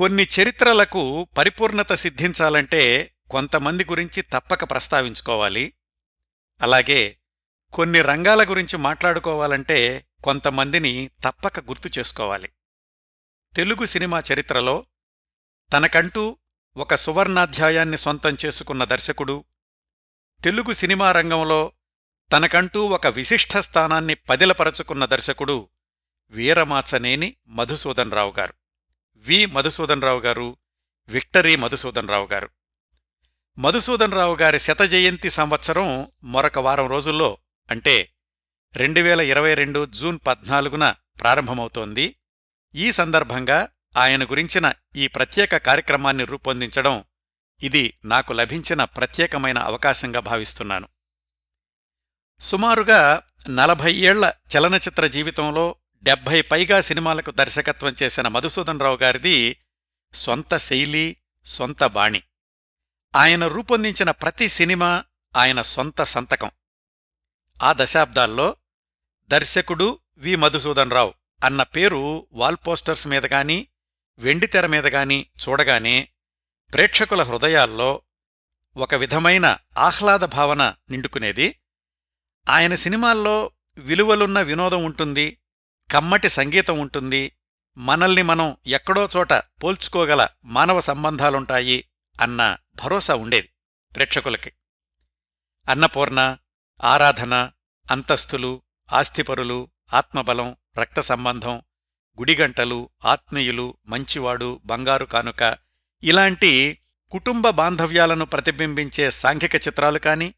కొన్ని చరిత్రలకు పరిపూర్ణత సిద్ధించాలంటే కొంతమంది గురించి తప్పక ప్రస్తావించుకోవాలి. అలాగే కొన్ని రంగాల గురించి మాట్లాడుకోవాలంటే కొంతమందిని తప్పక గుర్తు చేసుకోవాలి. తెలుగు సినిమా చరిత్రలో తనకంటూ ఒక సువర్ణాధ్యాయాన్ని సొంతం చేసుకున్న దర్శకుడు తెలుగు సినిమా రంగంలో తనకంటూ ఒక విశిష్ట స్థానాన్ని పదిలపరచుకున్న దర్శకుడు వీరమాచనేని మధుసూదన్ రావు గారు. వి. మధుసూదన్ రావు గారు విక్టరీ మధుసూదన్ రావు గారు. మధుసూదన్ రావు గారి శత జయంతి సంవత్సరం మరొక వారం రోజుల్లో అంటే రెండు వేల ఇరవై రెండు జూన్ పద్నాలుగున ప్రారంభమవుతోంది. ఈ సందర్భంగా ఆయన గురించిన ఈ ప్రత్యేక కార్యక్రమాన్ని రూపొందించడం ఇది నాకు లభించిన ప్రత్యేకమైన అవకాశంగా భావిస్తున్నాను. సుమారుగా నలభై ఏళ్ళ చలనచిత్ర జీవితంలో డెబ్భై పైగా సినిమాలకు దర్శకత్వం చేసిన మధుసూదన్ రావు గారిది సొంత శైలి సొంత బాణి. ఆయన రూపొందించిన ప్రతి సినిమా ఆయన సొంత సంతకం. ఆ దశాబ్దాల్లో దర్శకుడు వి. మధుసూదన్ రావు అన్న పేరు వాల్పోస్టర్స్ మీద గాని వెండితెర మీద గాని చూడగానే ప్రేక్షకుల హృదయాల్లో ఒక విధమైన ఆహ్లాద భావన నిండుకునేది. ఆయన సినిమాల్లో విలువలున్న వినోదం ఉంటుంది కమ్మటి సంగీతం ఉంటుంది. మనల్ని మనం ఎక్కడో చోట పోల్చుకోగల మానవ సంబంధాలుంటాయి అన్న భరోసా ఉండేది ప్రేక్షకులకి. అన్నపూర్ణ ఆరాధన అంతస్తులు ఆస్తిపరులు ఆత్మబలం రక్త సంబంధం గుడిగంటలు ఆత్మీయులు మంచివాడు బంగారు కానుక ఇలాంటి కుటుంబ బాంధవ్యాలను ప్రతిబింబించే సాంఘిక చిత్రాలు కాని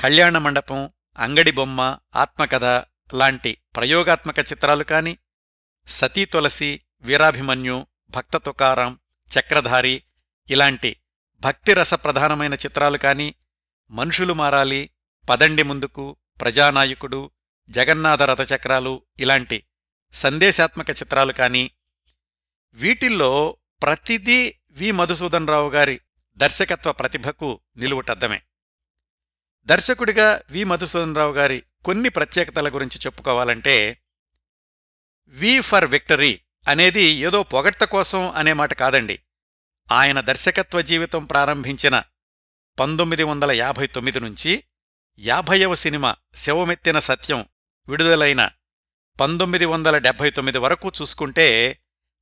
కళ్యాణ మండపం అంగడి బొమ్మ ఆత్మకథ లాంటి ప్రయోగాత్మక చిత్రాలు కాని సతీ తులసి వీరాభిమన్యు భక్త తుకారాం చక్రధారి ఇలాంటి భక్తిరస ప్రధానమైన చిత్రాలు కాని మనుషులు మారాలి పదండి ముందుకు ప్రజానాయకుడు జగన్నాథ రథచక్రాలు ఇలాంటి సందేశాత్మక చిత్రాలు కాని వీటిల్లో ప్రతిదీ వి. మధుసూదన్ రావు గారి దర్శకత్వ ప్రతిభకు నిలువుటద్దమే. దర్శకుడిగా వి. మధుసూదన్ రావు గారి కొన్ని ప్రత్యేకతల గురించి చెప్పుకోవాలంటే వి ఫర్ విక్టరీ అనేది ఏదో పొగట్ట కోసం అనే మాట కాదండి. ఆయన దర్శకత్వ జీవితం ప్రారంభించిన పంతొమ్మిది వందల యాభై తొమ్మిది నుంచి యాభైవ సినిమా శవమెత్తిన సత్యం విడుదలైన పంతొమ్మిది వందల డెబ్భై తొమ్మిది వరకు చూసుకుంటే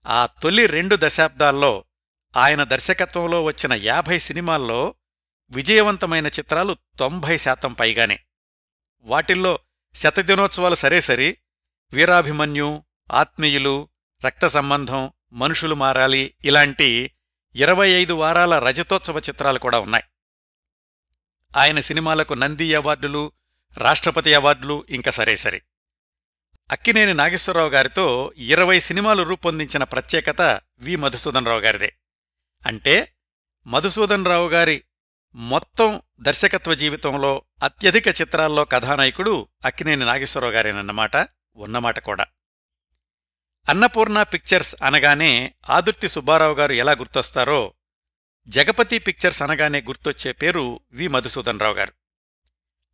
ఆ తొలి రెండు దశాబ్దాల్లో ఆయన దర్శకత్వంలో వచ్చిన యాభై సినిమాల్లో విజయవంతమైన చిత్రాలు తొంభై శాతం పైగానే. వాటిల్లో శతదినోత్సవాలు సరే సరి వీరాభిమన్యు ఆత్మీయులు రక్త సంబంధం మనుషులు మారాలి ఇలాంటి ఇరవై ఐదు వారాల రజతోత్సవ చిత్రాలు కూడా ఉన్నాయి. ఆయన సినిమాలకు నంది అవార్డులు రాష్ట్రపతి అవార్డులు ఇంకా సరే సరి. అక్కినేని నాగేశ్వరరావు గారితో ఇరవై సినిమాలు రూపొందించిన ప్రత్యేకత వి. మధుసూదన్ రావు గారిదే. అంటే మధుసూదన్ రావు గారి మొత్తం దర్శకత్వ జీవితంలో అత్యధిక చిత్రాల్లో కథానాయకుడు అక్కినేని నాగేశ్వరరావు గారేనన్నమాట ఉన్నమాట కూడా. అన్నపూర్ణ పిక్చర్స్ అనగానే ఆదుర్తి సుబ్బారావు గారు ఎలా గుర్తొస్తారో జగపతి పిక్చర్స్ అనగానే గుర్తొచ్చే పేరు వి. మధుసూదన్ రావు గారు.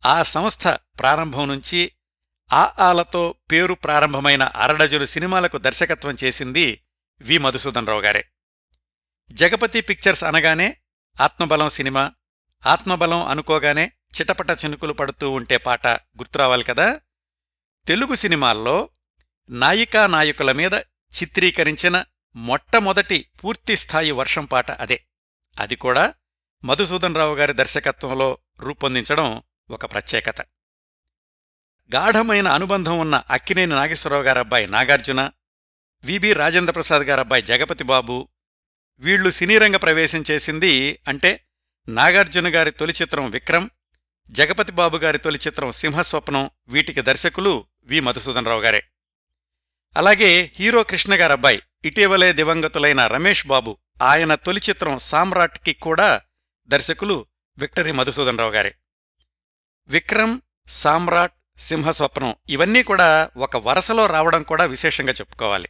ఆ సంస్థ ప్రారంభం నుంచి ఆ ఆలతో పేరు ప్రారంభమైన అరడజులు సినిమాలకు దర్శకత్వం చేసింది వి. మధుసూదన్ రావు గారే. జగపతి పిక్చర్స్ అనగానే ఆత్మబలం సినిమా ఆత్మబలం అనుకోగానే చిటపట చినుకులు పడుతూ ఉంటే పాట గుర్తురావాలి కదా? తెలుగు సినిమాల్లో నాయికా నాయకుల మీద చిత్రీకరించిన మొట్టమొదటి పూర్తిస్థాయి వర్షం పాట అదే. అది కూడా మధుసూదన్ రావు గారి దర్శకత్వంలో రూపొందించడం ఒక ప్రత్యేకత. గాఢమైన అనుబంధం ఉన్న అక్కినేని నాగేశ్వరరావు గారబ్బాయి నాగార్జున విబి రాజేంద్రప్రసాద్ గారబ్బాయి జగపతి బాబు వీళ్ళు సినీరంగ ప్రవేశం చేసింది అంటే నాగార్జున గారి తొలి చిత్రం విక్రమ్ జగపతి బాబు గారి తొలి చిత్రం సింహస్వప్నం వీటికి దర్శకులు వి. మధుసూదన్ రావు గారే. అలాగే హీరో కృష్ణ గారబ్బాయి ఇటీవలే దివంగతులైన రమేష్ బాబు ఆయన తొలి చిత్రం సామ్రాట్కి కూడా దర్శకులు విక్టరీ మధుసూదన్ రావు గారే. విక్రమ్ సామ్రాట్ సింహస్వప్నం ఇవన్నీ కూడా ఒక వరసలో రావడం కూడా విశేషంగా చెప్పుకోవాలి.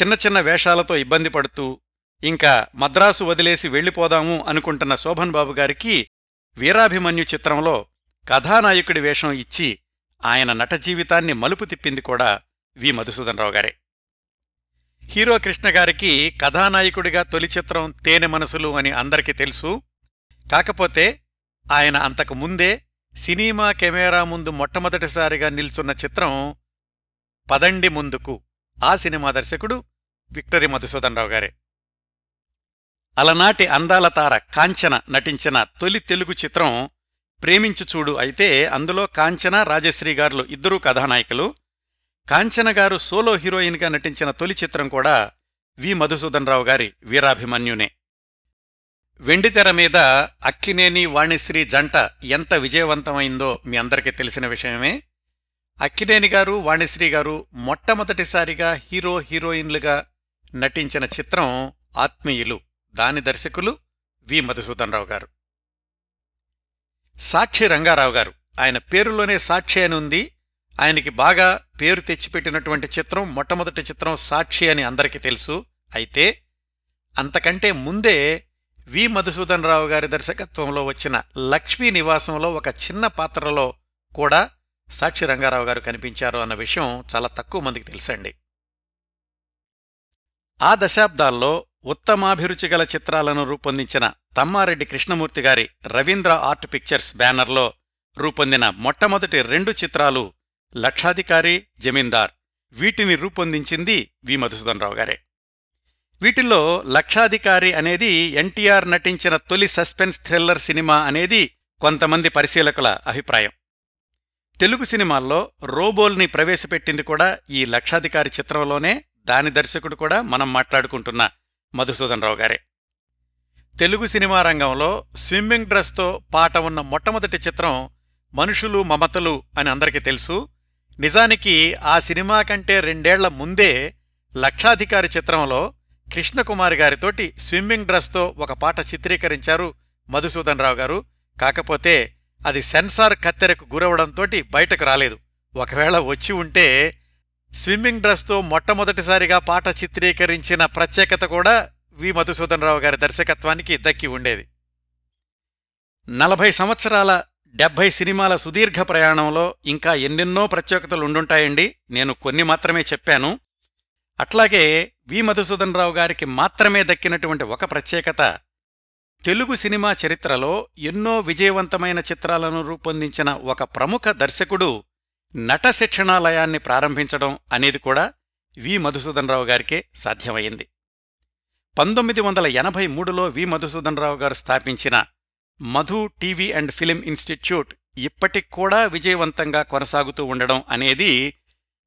చిన్న చిన్న వేషాలతో ఇబ్బంది పడుతూ ఇంకా మద్రాసు వదిలేసి వెళ్ళిపోదాము అనుకుంటున్న శోభన్ బాబు గారికి వీరాభిమన్యు చిత్రంలో కథానాయకుడి వేషం ఇచ్చి ఆయన నట జీవితాన్ని మలుపు తిప్పింది కూడా వి మధుసూదనరావు గారే. హీరో కృష్ణ గారికి కథానాయకుడిగా తొలి చిత్రం తేనె మనసులు అని అందరికీ తెలుసు. కాకపోతే ఆయన అంతకు ముందే సినిమా కెమెరా ముందు మొట్టమొదటిసారిగా నిల్చున్న చిత్రం పదండి ముందుకు ఆ సినిమా దర్శకుడు విక్టరీ మధుసూదనరావు గారే. అలనాటి అందాల తార కాంచన నటించిన తొలి తెలుగు చిత్రం ప్రేమించు చూడు అయితే అందులో కాంచన రాజశ్రీ గారులు ఇద్దరూ కథానాయకులు. కాంచన గారు సోలో హీరోయిన్గా నటించిన తొలి చిత్రం కూడా వి. మధుసూదన్ రావు గారి వీరాభిమన్యునే. వెండితెర మీద అక్కినేని వాణిశ్రీ జంట ఎంత విజయవంతమైందో మీ అందరికీ తెలిసిన విషయమే. అక్కినేని గారు వాణిశ్రీ గారు మొట్టమొదటిసారిగా హీరో హీరోయిన్లుగా నటించిన చిత్రం ఆత్మీయులు. దాని దర్శకులు వి. మధుసూదనరావు గారు. సాక్షి రంగారావు గారు. ఆయన పేరులోనే సాక్షి అని ఉంది. ఆయనకి బాగా పేరు తెచ్చిపెట్టినటువంటి చిత్రం మొట్టమొదటి చిత్రం సాక్షి అని అందరికీ తెలుసు. అయితే అంతకంటే ముందే వి. మధుసూదన్ రావు గారి దర్శకత్వంలో వచ్చిన లక్ష్మీ నివాసంలో ఒక చిన్న పాత్రలో కూడా సాక్షి రంగారావు గారు కనిపించారు అన్న విషయం చాలా తక్కువ మందికి తెలుసండి. ఆ దశాబ్దాల్లో ఉత్తమాభిరుచి గల చిత్రాలను రూపొందించిన తమ్మారెడ్డి కృష్ణమూర్తి గారి రవీంద్ర ఆర్ట్ పిక్చర్స్ బ్యానర్లో రూపొందిన మొట్టమొదటి రెండు చిత్రాలు లక్షాధికారి జమీందార్. వీటిని రూపొందించింది వి. మధుసూదనరావు గారే. వీటిల్లో లక్షాధికారి అనేది ఎన్టీఆర్ నటించిన తొలి సస్పెన్స్ థ్రిల్లర్ సినిమా అనేది కొంతమంది పరిశీలకుల అభిప్రాయం. తెలుగు సినిమాల్లో రోబోల్ని ప్రవేశపెట్టింది కూడా ఈ లక్షాధికారి చిత్రంలోనే. దాని దర్శకుడు కూడా మనం మాట్లాడుకుంటున్న మధుసూదన్ రావు గారే. తెలుగు సినిమా రంగంలో స్విమ్మింగ్ డ్రెస్తో పాట ఉన్న మొట్టమొదటి చిత్రం మనుషులు మమతలు అని అందరికీ తెలుసు. నిజానికి ఆ సినిమా కంటే రెండేళ్ళ ముందే లక్షాధికారి చిత్రంలో కృష్ణకుమారి గారితోటి స్విమ్మింగ్ డ్రెస్తో ఒక పాట చిత్రీకరించారు మధుసూదన్ రావు గారు. కాకపోతే అది సెన్సార్ కత్తెరకు గురవడంతోటి బయటకు రాలేదు. ఒకవేళ వచ్చి ఉంటే స్విమ్మింగ్ డ్రెస్తో మొట్టమొదటిసారిగా పాట చిత్రీకరించిన ప్రత్యేకత కూడా వి. మధుసూదన్ రావు గారి దర్శకత్వానికి దక్కి ఉండేది. నలభై సంవత్సరాల డెబ్భై సినిమాల సుదీర్ఘ ప్రయాణంలో ఇంకా ఎన్నెన్నో ప్రత్యేకతలు ఉండుంటాయండి. నేను కొన్ని మాత్రమే చెప్పాను. అట్లాగే వి. మధుసూదన్ రావు గారికి మాత్రమే దక్కినటువంటి ఒక ప్రత్యేకత తెలుగు సినిమా చరిత్రలో ఎన్నో విజయవంతమైన చిత్రాలను రూపొందించిన ఒక ప్రముఖ దర్శకుడు నట శిక్షణాలయాన్ని ప్రారంభించడం అనేది కూడా వి. మధుసూదన్ రావు గారికే సాధ్యమైంది పంతొమ్మిది వందల ఎనభై మూడులో వి. మధుసూదన్ రావు గారు స్థాపించిన Madhu TV and film institute ఇప్పటికూడా విజయవంతంగా కొనసాగుతూ ఉండడం అనేది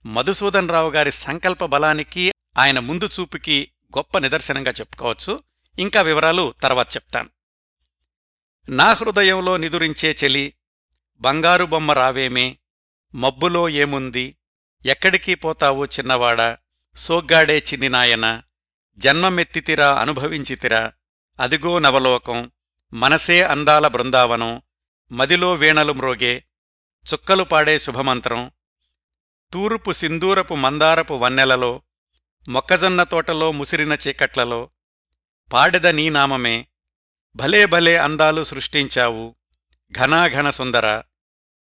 మధుసూదన్ రావు గారి సంకల్ప బలానికి ఆయన ముందు చూపుకి గొప్ప నిదర్శనంగా చెప్పుకోవచ్చు. ఇంకా వివరాలు తర్వాత చెప్తాను. నా హృదయంలో నిదురించే చెలి బంగారు బొమ్మ రావేమే మబ్బులో ఏముంది? ఎక్కడికి పోతావు చిన్నవాడా? సోగ్గాడే చిన్నినాయన. జన్మమెత్తితిరా అనుభవించితిరా. అదిగో నవలోకం. మనసే అందాల బృందావనం. మదిలో వీణలు మ్రోగే. చుక్కలు పాడే శుభమంత్రం. తూరుపు సింధూరపు మందారపు వన్నెలలో. మొక్కజొన్న తోటలో ముసిరిన చీకట్లలో. పాడెద నీ నామమే. భలే భలే అందాలు సృష్టించావు. ఘనాఘన సుందర.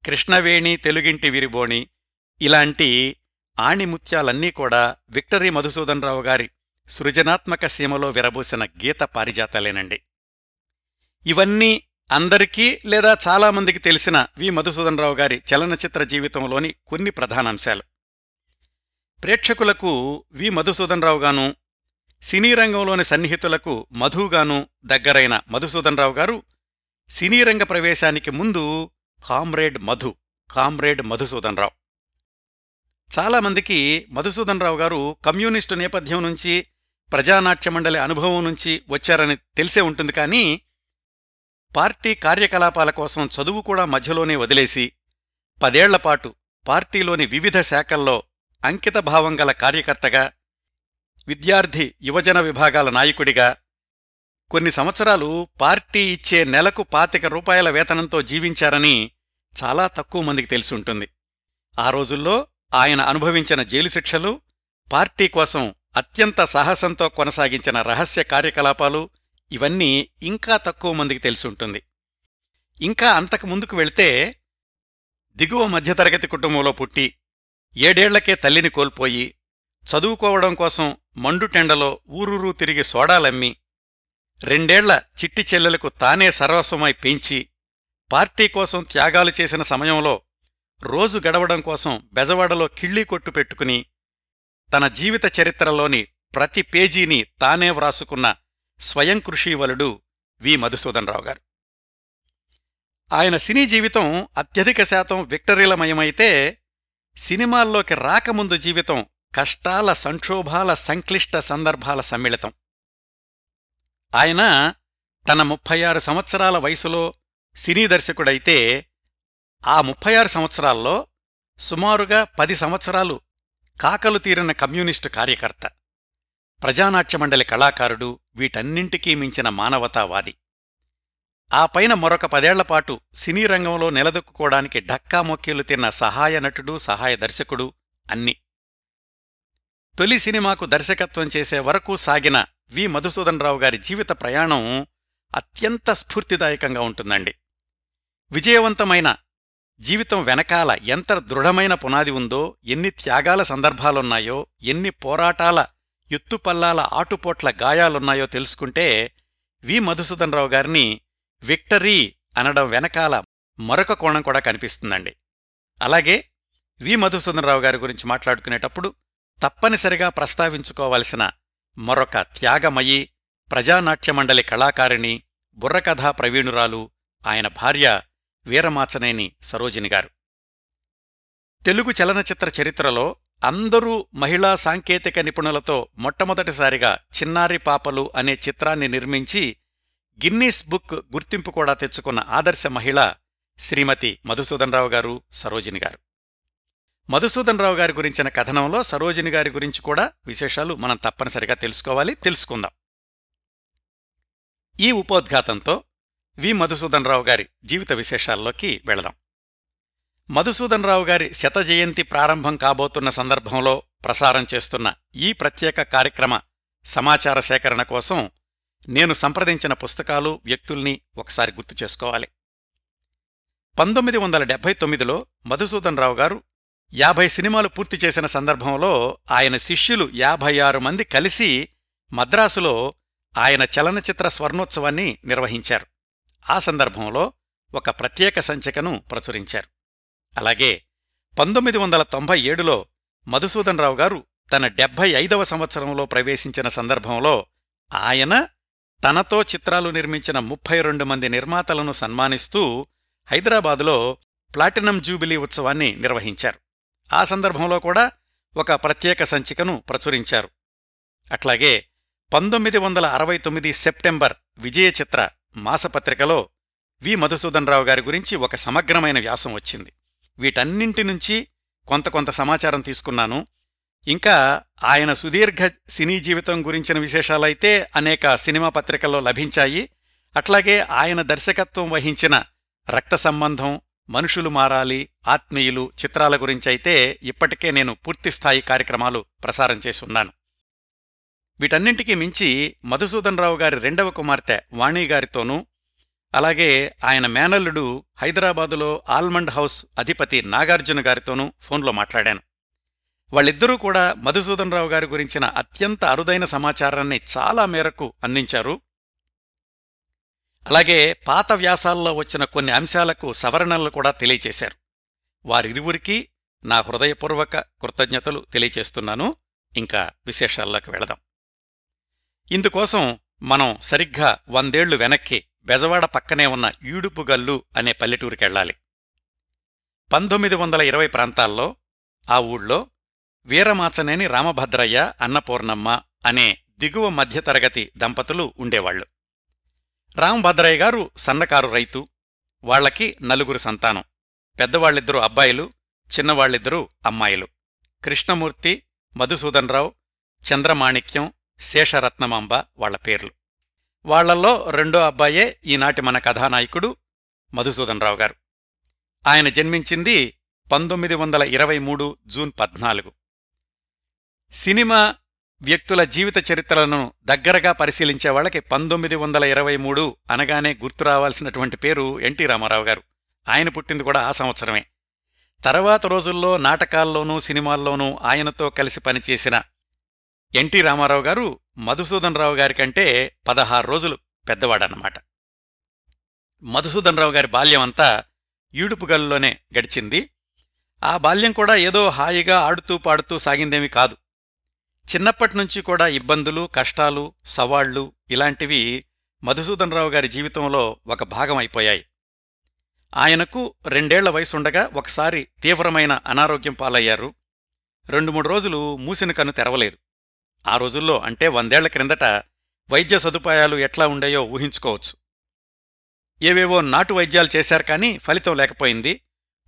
కృష్ణవేణి తెలుగింటి విరిబోణి ఇలాంటి ఆణిముత్యాలన్నీ కూడా విక్టరీ మధుసూదన్ రావు గారి సృజనాత్మక సీమలో విరబూసిన గీత పారిజాతాలేనండి. ఇవన్నీ అందరికీ లేదా చాలామందికి తెలిసిన వి. మధుసూదన్ రావు గారి చలనచిత్ర జీవితంలోని కొన్ని ప్రధానాంశాలు. ప్రేక్షకులకు వి. మధుసూదన్ రావు గాను సినీ రంగంలోని సన్నిహితులకు మధుగాను దగ్గరైన మధుసూదన్ రావు గారు సినీ రంగ ప్రవేశానికి ముందు కామ్రేడ్ మధు కామ్రేడ్ మధుసూదన్ రావు చాలామందికి మధుసూదన్ రావు గారు కమ్యూనిస్టు నేపథ్యం నుంచి ప్రజానాట్య మండలి అనుభవం నుంచి వచ్చారని తెలిసే ఉంటుంది కానీ పార్టీ కార్యకలాపాల కోసం చదువు కూడా మధ్యలోనే వదిలేసి పదేళ్ళపాటు పార్టీలోని వివిధ శాఖల్లో అంకితభావం గల కార్యకర్తగా విద్యార్థి యువజన విభాగాల నాయకుడిగా కొన్ని సంవత్సరాలు పార్టీ ఇచ్చే నెలకు పాతిక రూపాయల వేతనంతో జీవించారని చాలా తక్కువ మందికి తెలిసుంటుంది ఆ రోజుల్లో ఆయన అనుభవించిన జైలు శిక్షలు పార్టీ కోసం అత్యంత సాహసంతో కొనసాగించిన రహస్య కార్యకలాపాలు ఇవన్నీ ఇంకా తక్కువ మందికి తెలిసుంటుంది ఇంకా అంతకు ముందుకు వెళ్తే దిగువ మధ్యతరగతి కుటుంబంలో పుట్టి ఏడేళ్ళకే తల్లిని కోల్పోయి చదువుకోవడం కోసం మండుటెండలో ఊరూరూ తిరిగి సోడాలమ్మి రెండేళ్ళ చిట్టి చెల్లెలకు తానే సర్వస్వమై పెంచి పార్టీ కోసం త్యాగాలు చేసిన సమయంలో రోజు గడవడం కోసం బెజవాడలో కిళ్ళీ కొట్టు పెట్టుకుని తన జీవిత చరిత్రలోని ప్రతి పేజీని తానే వ్రాసుకున్న స్వయం కృషీవలుడు వి. మధుసూదనరావు గారు. ఆయన సినీ జీవితం అత్యధిక శాతం విక్టరీలమయమైతే సినిమాల్లోకి రాకముందు జీవితం కష్టాల సంక్షోభాల సంక్లిష్ట సందర్భాల సమ్మిళితం. ఆయన తన ముప్పై ఆరు సంవత్సరాల వయసులో సినీ దర్శకుడైతే ఆ ముప్పై ఆరు సంవత్సరాల్లో సుమారుగా పది సంవత్సరాలు కాకలు తీరిన కమ్యూనిస్టు కార్యకర్త ప్రజానాట్యమండలి కళాకారుడు వీటన్నింటికీ మించిన మానవతావాది. ఆ పైన మరొక పదేళ్ళపాటు సినీ రంగంలో నిలదొక్కుకోవడానికి ఢక్కా మొక్కీలు తిన్న సహాయ నటుడు సహాయ దర్శకుడు అన్ని. తొలి సినిమాకు దర్శకత్వం చేసే వరకు సాగిన వి. మధుసూదనరావు గారి జీవిత ప్రయాణం అత్యంత స్ఫూర్తిదాయకంగా ఉంటుందండి. విజయవంతమైన జీవితం వెనకాల ఎంత దృఢమైన పునాది ఉందో ఎన్ని త్యాగాల సందర్భాలున్నాయో ఎన్ని పోరాటాల ఎత్తుపల్లాల ఆటుపోట్ల గాయాలున్నాయో తెలుసుకుంటే వి. మధుసూదనరావు గారిని విక్టరీ అనడం వెనకాల మరొక కోణం కూడా కనిపిస్తుందండి. అలాగే వి. మధుసూదనరావు గారి గురించి మాట్లాడుకునేటప్పుడు తప్పనిసరిగా ప్రస్తావించుకోవలసిన మరొక త్యాగమయి ప్రజానాట్యమండలి కళాకారిణి బుర్రకథా ప్రవీణురాలు ఆయన భార్య వీరమాచనేని సరోజినిగారు తెలుగు చలనచిత్ర చరిత్రలో అందరూ మహిళా సాంకేతిక నిపుణులతో మొట్టమొదటిసారిగా చిన్నారి పాపలు అనే చిత్రాన్ని నిర్మించి గిన్నీస్ బుక్ గుర్తింపు కూడా తెచ్చుకున్న ఆదర్శ మహిళ శ్రీమతి మధుసూదనరావు గారు సరోజిని గారు. మధుసూదనరావు గారి గురించిన కథనంలో సరోజిని గారి గురించి కూడా విశేషాలు మనం తప్పనిసరిగా తెలుసుకోవాలి తెలుసుకుందాం. ఈ ఉపోద్ఘాతంతో వి. మధుసూదనరావు గారి జీవిత విశేషాల్లోకి వెళదాం. మధుసూదనరావు గారి శత జయంతి ప్రారంభం కాబోతున్న సందర్భంలో ప్రసారం చేస్తున్న ఈ ప్రత్యేక కార్యక్రమ సమాచార సేకరణ కోసం నేను సంప్రదించిన పుస్తకాలు వ్యక్తుల్ని ఒకసారి గుర్తు చేసుకోవాలి. పంతొమ్మిది వందల డెబ్బై తొమ్మిదిలో మధుసూదనరావు గారు యాభై సినిమాలు పూర్తి చేసిన సందర్భంలో ఆయన శిష్యులు యాభై ఆరు మంది కలిసి మద్రాసులో ఆయన చలనచిత్ర స్వర్ణోత్సవాన్ని నిర్వహించారు. ఆ సందర్భంలో ఒక ప్రత్యేక సంచికను ప్రచురించారు. అలాగే పంతొమ్మిది వందల తొంభై ఏడులో మధుసూదనరావు గారు తన డెబ్భై ఐదవ సంవత్సరంలో ప్రవేశించిన సందర్భంలో ఆయన తనతో చిత్రాలు నిర్మించిన ముప్పై రెండు మంది నిర్మాతలను సన్మానిస్తూ హైదరాబాదులో ప్లాటినం జూబిలీ ఉత్సవాన్ని నిర్వహించారు. ఆ సందర్భంలో కూడా ఒక ప్రత్యేక సంచికను ప్రచురించారు. అట్లాగే పంతొమ్మిది వందల అరవై తొమ్మిది సెప్టెంబర్ విజయ చిత్ర మాసపత్రికలో వి. మధుసూదనరావు గారి గురించి ఒక సమగ్రమైన వ్యాసం వచ్చింది. వీటన్నింటి నుంచి కొంత కొంత సమాచారం తీసుకున్నాను. ఇంకా ఆయన సుదీర్ఘ సినీ జీవితం గురించిన విశేషాలైతే అనేక సినిమా పత్రికల్లో లభించాయి. అట్లాగే ఆయన దర్శకత్వం వహించిన రక్త సంబంధం మనుషులు మారాలి ఆత్మీయులు చిత్రాల గురించైతే ఇప్పటికే నేను పూర్తిస్థాయి కార్యక్రమాలు ప్రసారం చేసున్నాను. వీటన్నింటికీ మించి మధుసూదనరావు గారి రెండవ కుమార్తె వాణిగారితోనూ అలాగే ఆయన మేనల్లుడు హైదరాబాదులో ఆల్మండ్ హౌస్ అధిపతి నాగార్జున గారితోనూ ఫోన్లో మాట్లాడాను. వాళ్ళిద్దరూ కూడా మధుసూదనరావు గారి గురించిన అత్యంత అరుదైన సమాచారాన్ని చాలా మేరకు అందించారు. అలాగే పాత వ్యాసాల్లో వచ్చిన కొన్ని అంశాలకు సవరణలు కూడా తెలియచేశారు. వారిరువురికి నా హృదయపూర్వక కృతజ్ఞతలు తెలియచేస్తున్నాను. ఇంకా విశేషాల్లోకి వెళదాం. ఇందుకోసం మనం సరిగ్గా వందేళ్ళు వెనక్కి బెజవాడ పక్కనే ఉన్న ఈడుపుగల్లు అనే పల్లెటూరికెళ్ళాలి. పంతొమ్మిది వందల ఇరవై ప్రాంతాల్లో ఆ ఊళ్ళో వీరమాచనేని రామభద్రయ్య అన్నపూర్ణమ్మ అనే దిగువ మధ్యతరగతి దంపతులు ఉండేవాళ్ళు రామభద్రయ్య గారు సన్నకారు రైతు. వాళ్ళకి నలుగురు సంతానం. పెద్దవాళ్ళిద్దరూ అబ్బాయిలు చిన్నవాళ్ళిద్దరూ అమ్మాయిలు. కృష్ణమూర్తి మధుసూదనరావు చంద్రమాణిక్యం శేషరత్నమాంబ వాళ్ళ పేర్లు. వాళ్ళలో రెండో అబ్బాయే ఈనాటి మన కథానాయకుడు మధుసూదనరావు గారు. ఆయన జన్మించింది పంతొమ్మిది వందల ఇరవై మూడు జూన్ పద్నాలుగు. సినిమా వ్యక్తుల జీవిత చరిత్రలను దగ్గరగా పరిశీలించే వాళ్ళకి పంతొమ్మిది వందల ఇరవై మూడు అనగానే గుర్తు రావాల్సినటువంటి పేరు ఎన్టీ రామారావు గారు. ఆయన పుట్టింది కూడా ఆ సంవత్సరమే. తర్వాత రోజుల్లో నాటకాల్లోనూ సినిమాల్లోనూ ఆయనతో కలిసి పనిచేసిన ఎన్టీ రామారావు గారు మధుసూదన్ రావు గారి కంటే పదహారు రోజులు పెద్దవాడన్నమాట. మధుసూదన్ రావు గారి బాల్యం అంతా ఈడుపుగల్లులోనే గడిచింది. ఆ బాల్యం కూడా ఏదో హాయిగా ఆడుతూ పాడుతూ సాగిందేమీ కాదు. చిన్నప్పటినుంచి కూడా ఇబ్బందులు కష్టాలు సవాళ్ళు ఇలాంటివి మధుసూదనరావు గారి జీవితంలో ఒక భాగం అయిపోయాయి. ఆయనకు రెండేళ్ళ వయసుండగా ఒకసారి తీవ్రమైన అనారోగ్యం పాలయ్యారు. రెండు మూడు రోజులు మూసిన కన్ను తెరవలేదు. ఆ రోజుల్లో అంటే వందేళ్ళ క్రిందట వైద్య సదుపాయాలు ఎట్లా ఉండేయో ఊహించుకోవచ్చు. ఏవేవో నాటు వైద్యాలు చేశారు కానీ ఫలితం లేకపోయింది.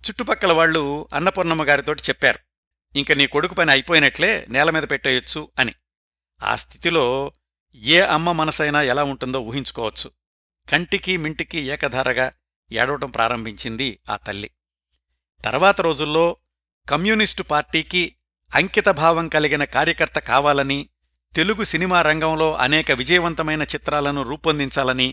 చుట్టుపక్కల వాళ్ళు అన్నపూర్ణమ్మ గారితోటి చెప్పారు. ఇంక నీ కొడుకు పని అయిపోయినట్లే నేల మీద పెట్టేయొచ్చు అని. ఆ స్థితిలో ఏ అమ్మ మనసైనా ఎలా ఉంటుందో ఊహించుకోవచ్చు. కంటికి మింటికి ఏకధారగా ఏడవటం ప్రారంభించింది ఆ తల్లి. తర్వాత రోజుల్లో కమ్యూనిస్టు పార్టీకి అంకితభావం కలిగిన కార్యకర్త కావాలని తెలుగు సినిమా రంగంలో అనేక విజయవంతమైన చిత్రాలను రూపొందించాలని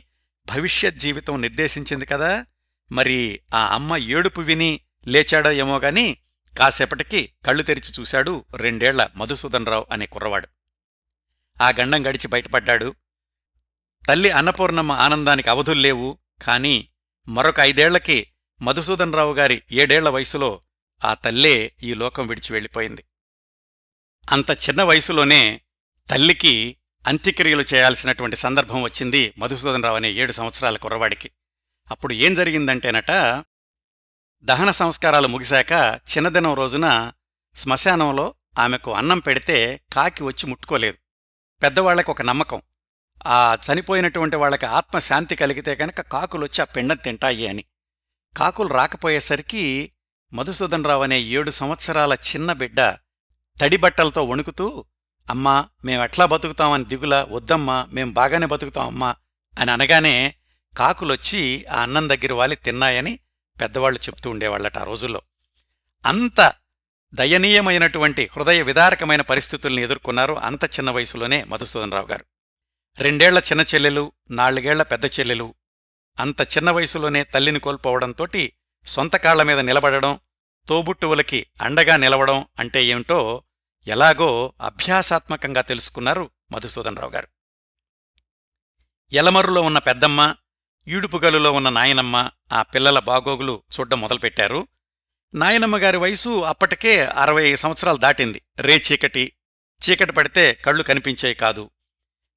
భవిష్యత్ జీవితం నిర్దేశించింది కదా! మరి ఆ అమ్మ ఏడుపు విని లేచాడో ఏమోగాని కాసేపటికి కళ్ళు తెరిచి చూశాడు రెండేళ్ళ మధుసూదనరావు అనే కుర్రవాడు. ఆ గండం గడిచి బయటపడ్డాడు. తల్లి అన్నపూర్ణమ్మ ఆనందానికి అవధుల్లేవు కాని మరొక ఐదేళ్ళకి మధుసూదనరావు గారి ఏడేళ్ళ వయసులో ఆ తల్లే ఈ లోకం విడిచి వెళ్ళిపోయింది. అంత చిన్న వయసులోనే తల్లికి అంత్యక్రియలు చేయాల్సినటువంటి సందర్భం వచ్చింది మధుసూదనరావు అనే ఏడు సంవత్సరాల కుర్రవాడికి. అప్పుడు ఏం జరిగిందంటేనట దహన సంస్కారాలు ముగిశాక చిన్నదినం రోజున శ్మశానంలో ఆమెకు అన్నం పెడితే కాకి వచ్చి ముట్టుకోలేదు. పెద్దవాళ్ళకు ఒక నమ్మకం. ఆ చనిపోయినటువంటి వాళ్ళకి ఆత్మశాంతి కలిగితే కనుక కాకులొచ్చి ఆ పిండం తింటాయి అని. కాకులు రాకపోయేసరికి మధుసూదనరావు అనే ఏడు సంవత్సరాల చిన్న బిడ్డ తడిబట్టలతో వణుకుతూ అమ్మా మేమెట్లా బతుకుతామని దిగులా? వద్దమ్మా మేం బాగానే బతుకుతామమ్మా అని అనగానే కాకులొచ్చి ఆ అన్నం దగ్గర వాలి తిన్నాయని పెద్దవాళ్ళు చెప్తూ ఉండేవాళ్ళట ఆ రోజుల్లో. అంత దయనీయమైనటువంటి హృదయ విదారకమైన పరిస్థితుల్ని ఎదుర్కొన్నారు అంత చిన్న వయసులోనే మధుసూదనరావు గారు. రెండేళ్ళ చిన్న చెల్లెలు నాలుగేళ్ళ పెద్ద చెల్లెలు అంత చిన్న వయసులోనే తల్లిని కోల్పోవడంతోటి సొంత కాళ్ళ మీద నిలబడడం తోబుట్టువులకి అండగా నిలవడం అంటే ఏమిటో ఎలాగో అభ్యాసాత్మకంగా తెలుసుకున్నారు మధుసూదనరావు గారు. ఎలమర్రులో ఉన్న పెద్దమ్మ ఈడుపుగలులో ఉన్న నాయనమ్మ ఆ పిల్లల బాగోగులు చూడ్డం మొదలుపెట్టారు. నాయనమ్మగారి వయసు అప్పటికే అరవై సంవత్సరాలు దాటింది. రే చీకటి చీకటి పడితే కళ్ళు కనిపించేవి కాదు.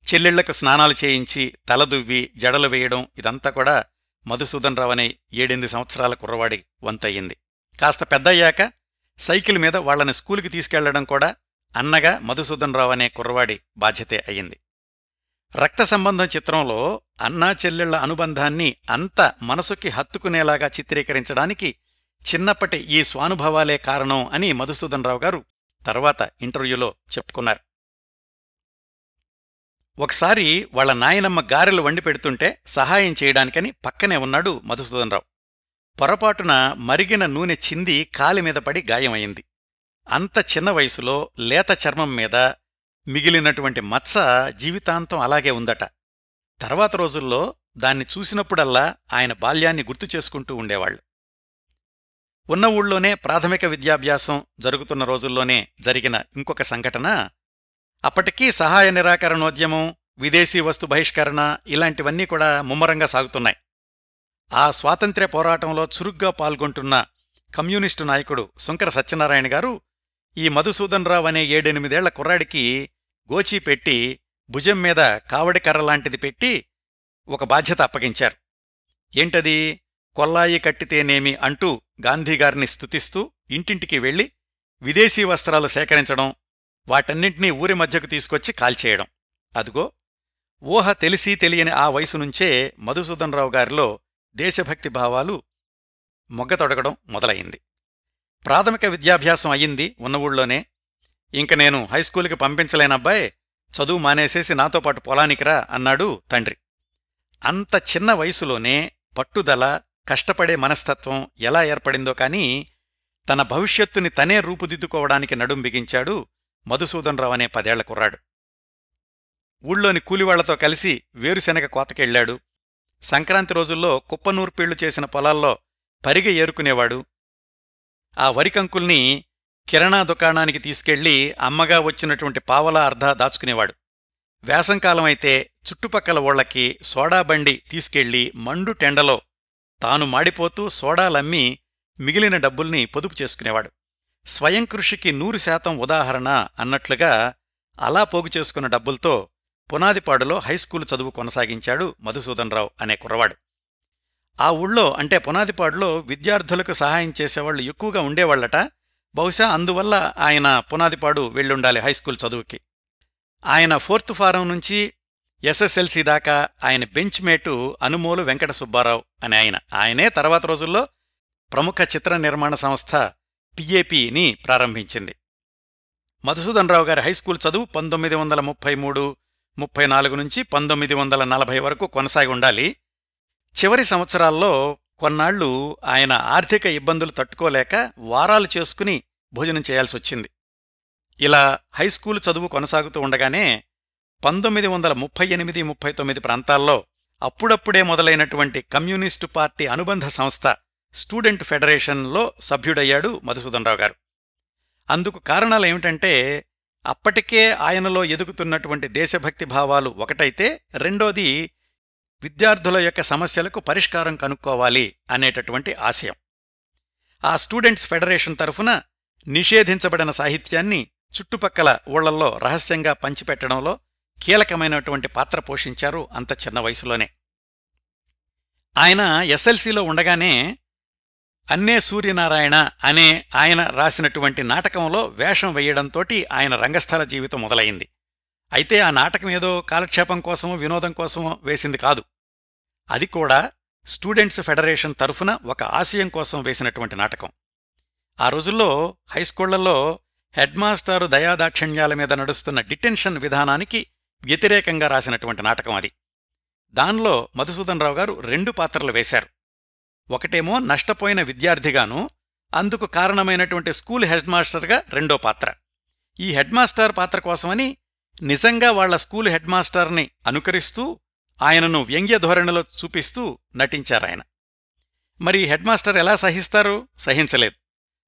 చెల్లెళ్ళకు స్నానాలు చేయించి తలదువ్వి జడలు వేయడం ఇదంతా కూడా మధుసూదనరావు అనే ఏడెనిమిది సంవత్సరాల కుర్రవాడి వంతయ్యింది కాస్త పెద్దయ్యాక సైకిల్ మీద వాళ్ళని స్కూలుకి తీసుకెళ్ళడం కూడా అన్నగా మధుసూదనరావు అనే కుర్రవాడి బాధ్యతే అయ్యింది రక్త సంబంధం చిత్రంలో అన్నా చెల్లెళ్ళ అనుబంధాన్ని అంత మనసుకి హత్తుకునేలాగా చిత్రీకరించడానికి చిన్నప్పటి ఈ స్వానుభవాలే కారణం అని మధుసూదనరావు గారు తర్వాత ఇంటర్వ్యూలో చెప్పుకున్నారు. ఒకసారి వాళ్ళ నాయనమ్మ గారెలు వండి పెడుతుంటే సహాయం చేయడానికని పక్కనే ఉన్నాడు మధుసూదనరావు పొరపాటున మరిగిన నూనె చింది కాలి మీద పడి గాయమైంది. అంత చిన్న వయసులో లేత చర్మం మీద మిగిలినటువంటి మచ్చ జీవితాంతం అలాగే ఉందట. తర్వాత రోజుల్లో దాన్ని చూసినప్పుడల్లా ఆయన బాల్యాన్ని గుర్తు చేసుకుంటూ ఉండేవాళ్ళు ఉన్న ఊళ్ళోనే ప్రాథమిక విద్యాభ్యాసం జరుగుతున్న రోజుల్లోనే జరిగిన ఇంకొక సంఘటన అప్పటికీ సహాయ నిరాకరణోద్యమం విదేశీ వస్తు బహిష్కరణ ఇలాంటివన్నీ కూడా ముమ్మరంగా సాగుతున్నాయి. ఆ స్వాతంత్ర్య పోరాటంలో చురుగ్గా పాల్గొంటున్న కమ్యూనిస్టు నాయకుడు శంకర సత్యనారాయణ గారు ఈ మధుసూదన్ రావు అనే ఏడెనిమిదేళ్ళ కుర్రాడికి గోచీ పెట్టి భుజం మీద కావడి కర్రలాంటిది పెట్టి ఒక బాధ్యత అప్పగించారు. ఏంటది? కొల్లాయి కట్టితేనేమి అంటూ గాంధీగారిని స్తుతిస్తూ ఇంటింటికి వెళ్ళి విదేశీ వస్త్రాలు సేకరించడం వాటన్నింటినీ ఊరి మధ్యకు తీసుకొచ్చి కాల్చేయడం. అదుగో ఊహ తెలిసి తెలియని ఆ వయసు నుంచే మధుసూదనరావు గారిలో దేశభక్తి భావాలు మొగ్గతొడగడం మొదలయింది ప్రాథమిక విద్యాభ్యాసం అయ్యింది ఉన్న ఊళ్ళోనే ఇంక నేను హైస్కూలుకి పంపించలేనబ్బాయ్ చదువు మానేసేసి నాతో పాటు పొలానికిరా అన్నాడు తండ్రి. అంత చిన్న వయసులోనే పట్టుదల కష్టపడే మనస్తత్వం ఎలా ఏర్పడిందో కాని తన భవిష్యత్తుని తనే రూపుదిద్దుకోవడానికి నడుం బిగించాడు మధుసూదనరావు అనే పదేళ్ళ కుర్రాడు. ఊళ్ళోని కూలివాళ్ళతో కలిసి వేరుశెనగ కోతకెళ్ళాడు సంక్రాంతి రోజుల్లో కుప్పనూర్పీళ్ళు చేసిన పొలాల్లో పరిగె ఏరుకునేవాడు. ఆ వరికంకుల్ని కిరాణా దుకాణానికి తీసుకెళ్ళి అమ్మగా వచ్చినటువంటి పావలా అర్ధ దాచుకునేవాడు. వ్యాసంకాలమైతే చుట్టుపక్కల ఊళ్ళకి సోడా బండి తీసుకెళ్ళి మండు టెండలో తాను మాడిపోతూ సోడాలమ్మి మిగిలిన డబ్బుల్ని పొదుపు చేసుకునేవాడు. స్వయం కృషికి నూరు శాతం ఉదాహరణ అన్నట్లుగా అలా పోగు చేసుకున్న డబ్బులతో పునాదిపాడులో హైస్కూలు చదువు కొనసాగించాడు మధుసూదనరావు అనే కుర్రవాడు. ఆ ఊళ్ళో అంటే పునాదిపాడులో విద్యార్థులకు సహాయం చేసేవాళ్ళు ఎక్కువగా ఉండేవాళ్ళట బహుశా అందువల్ల ఆయన పునాదిపాడు వెళ్ళుండాలి హైస్కూల్ చదువుకి. ఆయన ఫోర్త్ ఫారం నుంచి ఎస్ఎస్ఎల్సీ దాకా ఆయన బెంచ్ మేటు అనుమోలు వెంకట సుబ్బారావు అని ఆయన. ఆయనే తర్వాత రోజుల్లో ప్రముఖ చిత్ర నిర్మాణ సంస్థ పిఏపిని ప్రారంభించింది. మధుసూదనరావు గారి హైస్కూల్ చదువు పంతొమ్మిది వందల ముప్పై మూడు ముప్పై నాలుగు నుంచి పంతొమ్మిది వందల నలభై వరకు కొనసాగి ఉండాలి. చివరి సంవత్సరాల్లో కొన్నాళ్ళు ఆయన ఆర్థిక ఇబ్బందులు తట్టుకోలేక వారాలు చేసుకుని భోజనం చేయాల్సి వచ్చింది. ఇలా హైస్కూలు చదువు కొనసాగుతూ ఉండగానే పంతొమ్మిది వందల ముప్పై ఎనిమిది ముప్పై తొమ్మిది ప్రాంతాల్లో అప్పుడప్పుడే మొదలైనటువంటి కమ్యూనిస్టు పార్టీ అనుబంధ సంస్థ స్టూడెంట్ ఫెడరేషన్లో సభ్యుడయ్యాడు మధుసూదనరావు గారు. అందుకు కారణాలేమిటంటే అప్పటికే ఆయనలో ఎదుగుతున్నటువంటి దేశభక్తి భావాలు ఒకటైతే రెండోది విద్యార్థుల యొక్క సమస్యలకు పరిష్కారం కనుక్కోవాలి అనేటటువంటి ఆశయం. ఆ స్టూడెంట్స్ ఫెడరేషన్ తరఫున నిషేధించబడిన సాహిత్యాన్ని చుట్టుపక్కల ఊళ్ళల్లో రహస్యంగా పంచిపెట్టడంలో కీలకమైనటువంటి పాత్ర పోషించారు అంత చిన్న వయసులోనే. ఆయన ఎస్ఎల్సీలో ఉండగానే అన్నే సూర్యనారాయణ అనే ఆయన రాసినటువంటి నాటకంలో వేషం వెయ్యడంతోటి ఆయన రంగస్థల జీవితం మొదలైంది. అయితే ఆ నాటకం ఏదో కాలక్షేపం కోసమో వినోదం కోసమో వేసింది కాదు. అది కూడా స్టూడెంట్స్ ఫెడరేషన్ తరఫున ఒక ఆశయం కోసం వేసినటువంటి నాటకం. ఆ రోజుల్లో హైస్కూళ్ళలో హెడ్మాస్టారు దయాదాక్షిణ్యాల మీద నడుస్తున్న డిటెన్షన్ విధానానికి వ్యతిరేకంగా రాసినటువంటి నాటకం అది. దానిలో మధుసూదనరావు గారు రెండు పాత్రలు వేశారు. ఒకటేమో నష్టపోయిన విద్యార్థిగాను అందుకు కారణమైనటువంటి స్కూల్ హెడ్మాస్టర్గా రెండో పాత్ర. ఈ హెడ్ మాస్టర్ పాత్ర కోసమని నిజంగా వాళ్ళ స్కూల్ హెడ్ మాస్టర్ని అనుకరిస్తూ ఆయనను వ్యంగ్య ధోరణిలో చూపిస్తూ నటించారాయన. మరి హెడ్ మాస్టర్ ఎలా సహిస్తారు? సహించలేదు.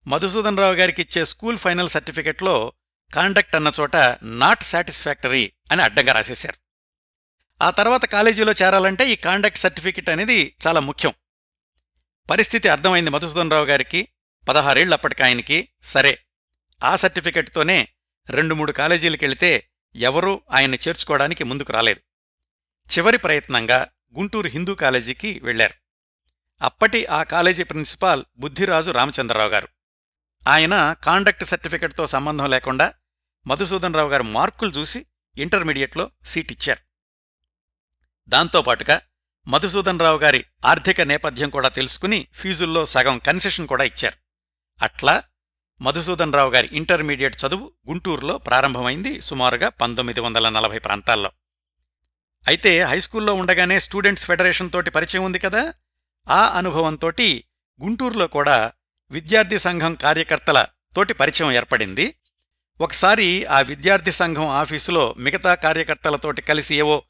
మధుసూదనరావు గారికిచ్చే స్కూల్ ఫైనల్ సర్టిఫికెట్లో కాండక్ట్ అన్న చోట నాట్ సాటిస్ఫాక్టరీ అని అడ్డంగా రాసేశారు. ఆ తర్వాత కాలేజీలో చేరాలంటే ఈ కాండక్ట్ సర్టిఫికెట్ అనేది చాలా ముఖ్యం. పరిస్థితి అర్థమైంది మధుసూదనరావు గారికి. పదహారేళ్ళప్పటికాయనికి సరే ఆ సర్టిఫికెట్తోనే రెండు మూడు కాలేజీలకెళితే ఎవరూ ఆయన్ని చేర్చుకోవడానికి ముందుకు రాలేదు. చివరి ప్రయత్నంగా గుంటూరు హిందూ కాలేజీకి వెళ్ళారు అప్పటి ఆ కాలేజీ ప్రిన్సిపాల్ బుద్ధిరాజు రామచంద్రరావు గారు. ఆయన కాండక్ట్ సర్టిఫికెట్తో సంబంధం లేకుండా మధుసూదనరావు గారు మార్కులు చూసి ఇంటర్మీడియట్లో సీట్ ఇచ్చారు దాంతోపాటుగా మధుసూదనరావు గారి ఆర్థిక నేపథ్యం కూడా తెలుసుకుని ఫీజుల్లో సగం కన్సెషన్ కూడా ఇచ్చారు. అట్లా మధుసూదన్ రావు గారి ఇంటర్మీడియట్ చదువు గుంటూరులో ప్రారంభమైంది సుమారుగా పంతొమ్మిది వందల నలభై ప్రాంతాల్లో. అయితే హైస్కూల్లో ఉండగానే స్టూడెంట్స్ ఫెడరేషన్ తోటి పరిచయం ఉంది కదా? ఆ అనుభవంతోటి గుంటూరులో కూడా విద్యార్థి సంఘం కార్యకర్తల తోటి పరిచయం ఏర్పడింది. ఒకసారి ఆ విద్యార్థి సంఘం ఆఫీసులో మిగతా కార్యకర్తలతోటి కలిసి ఏవో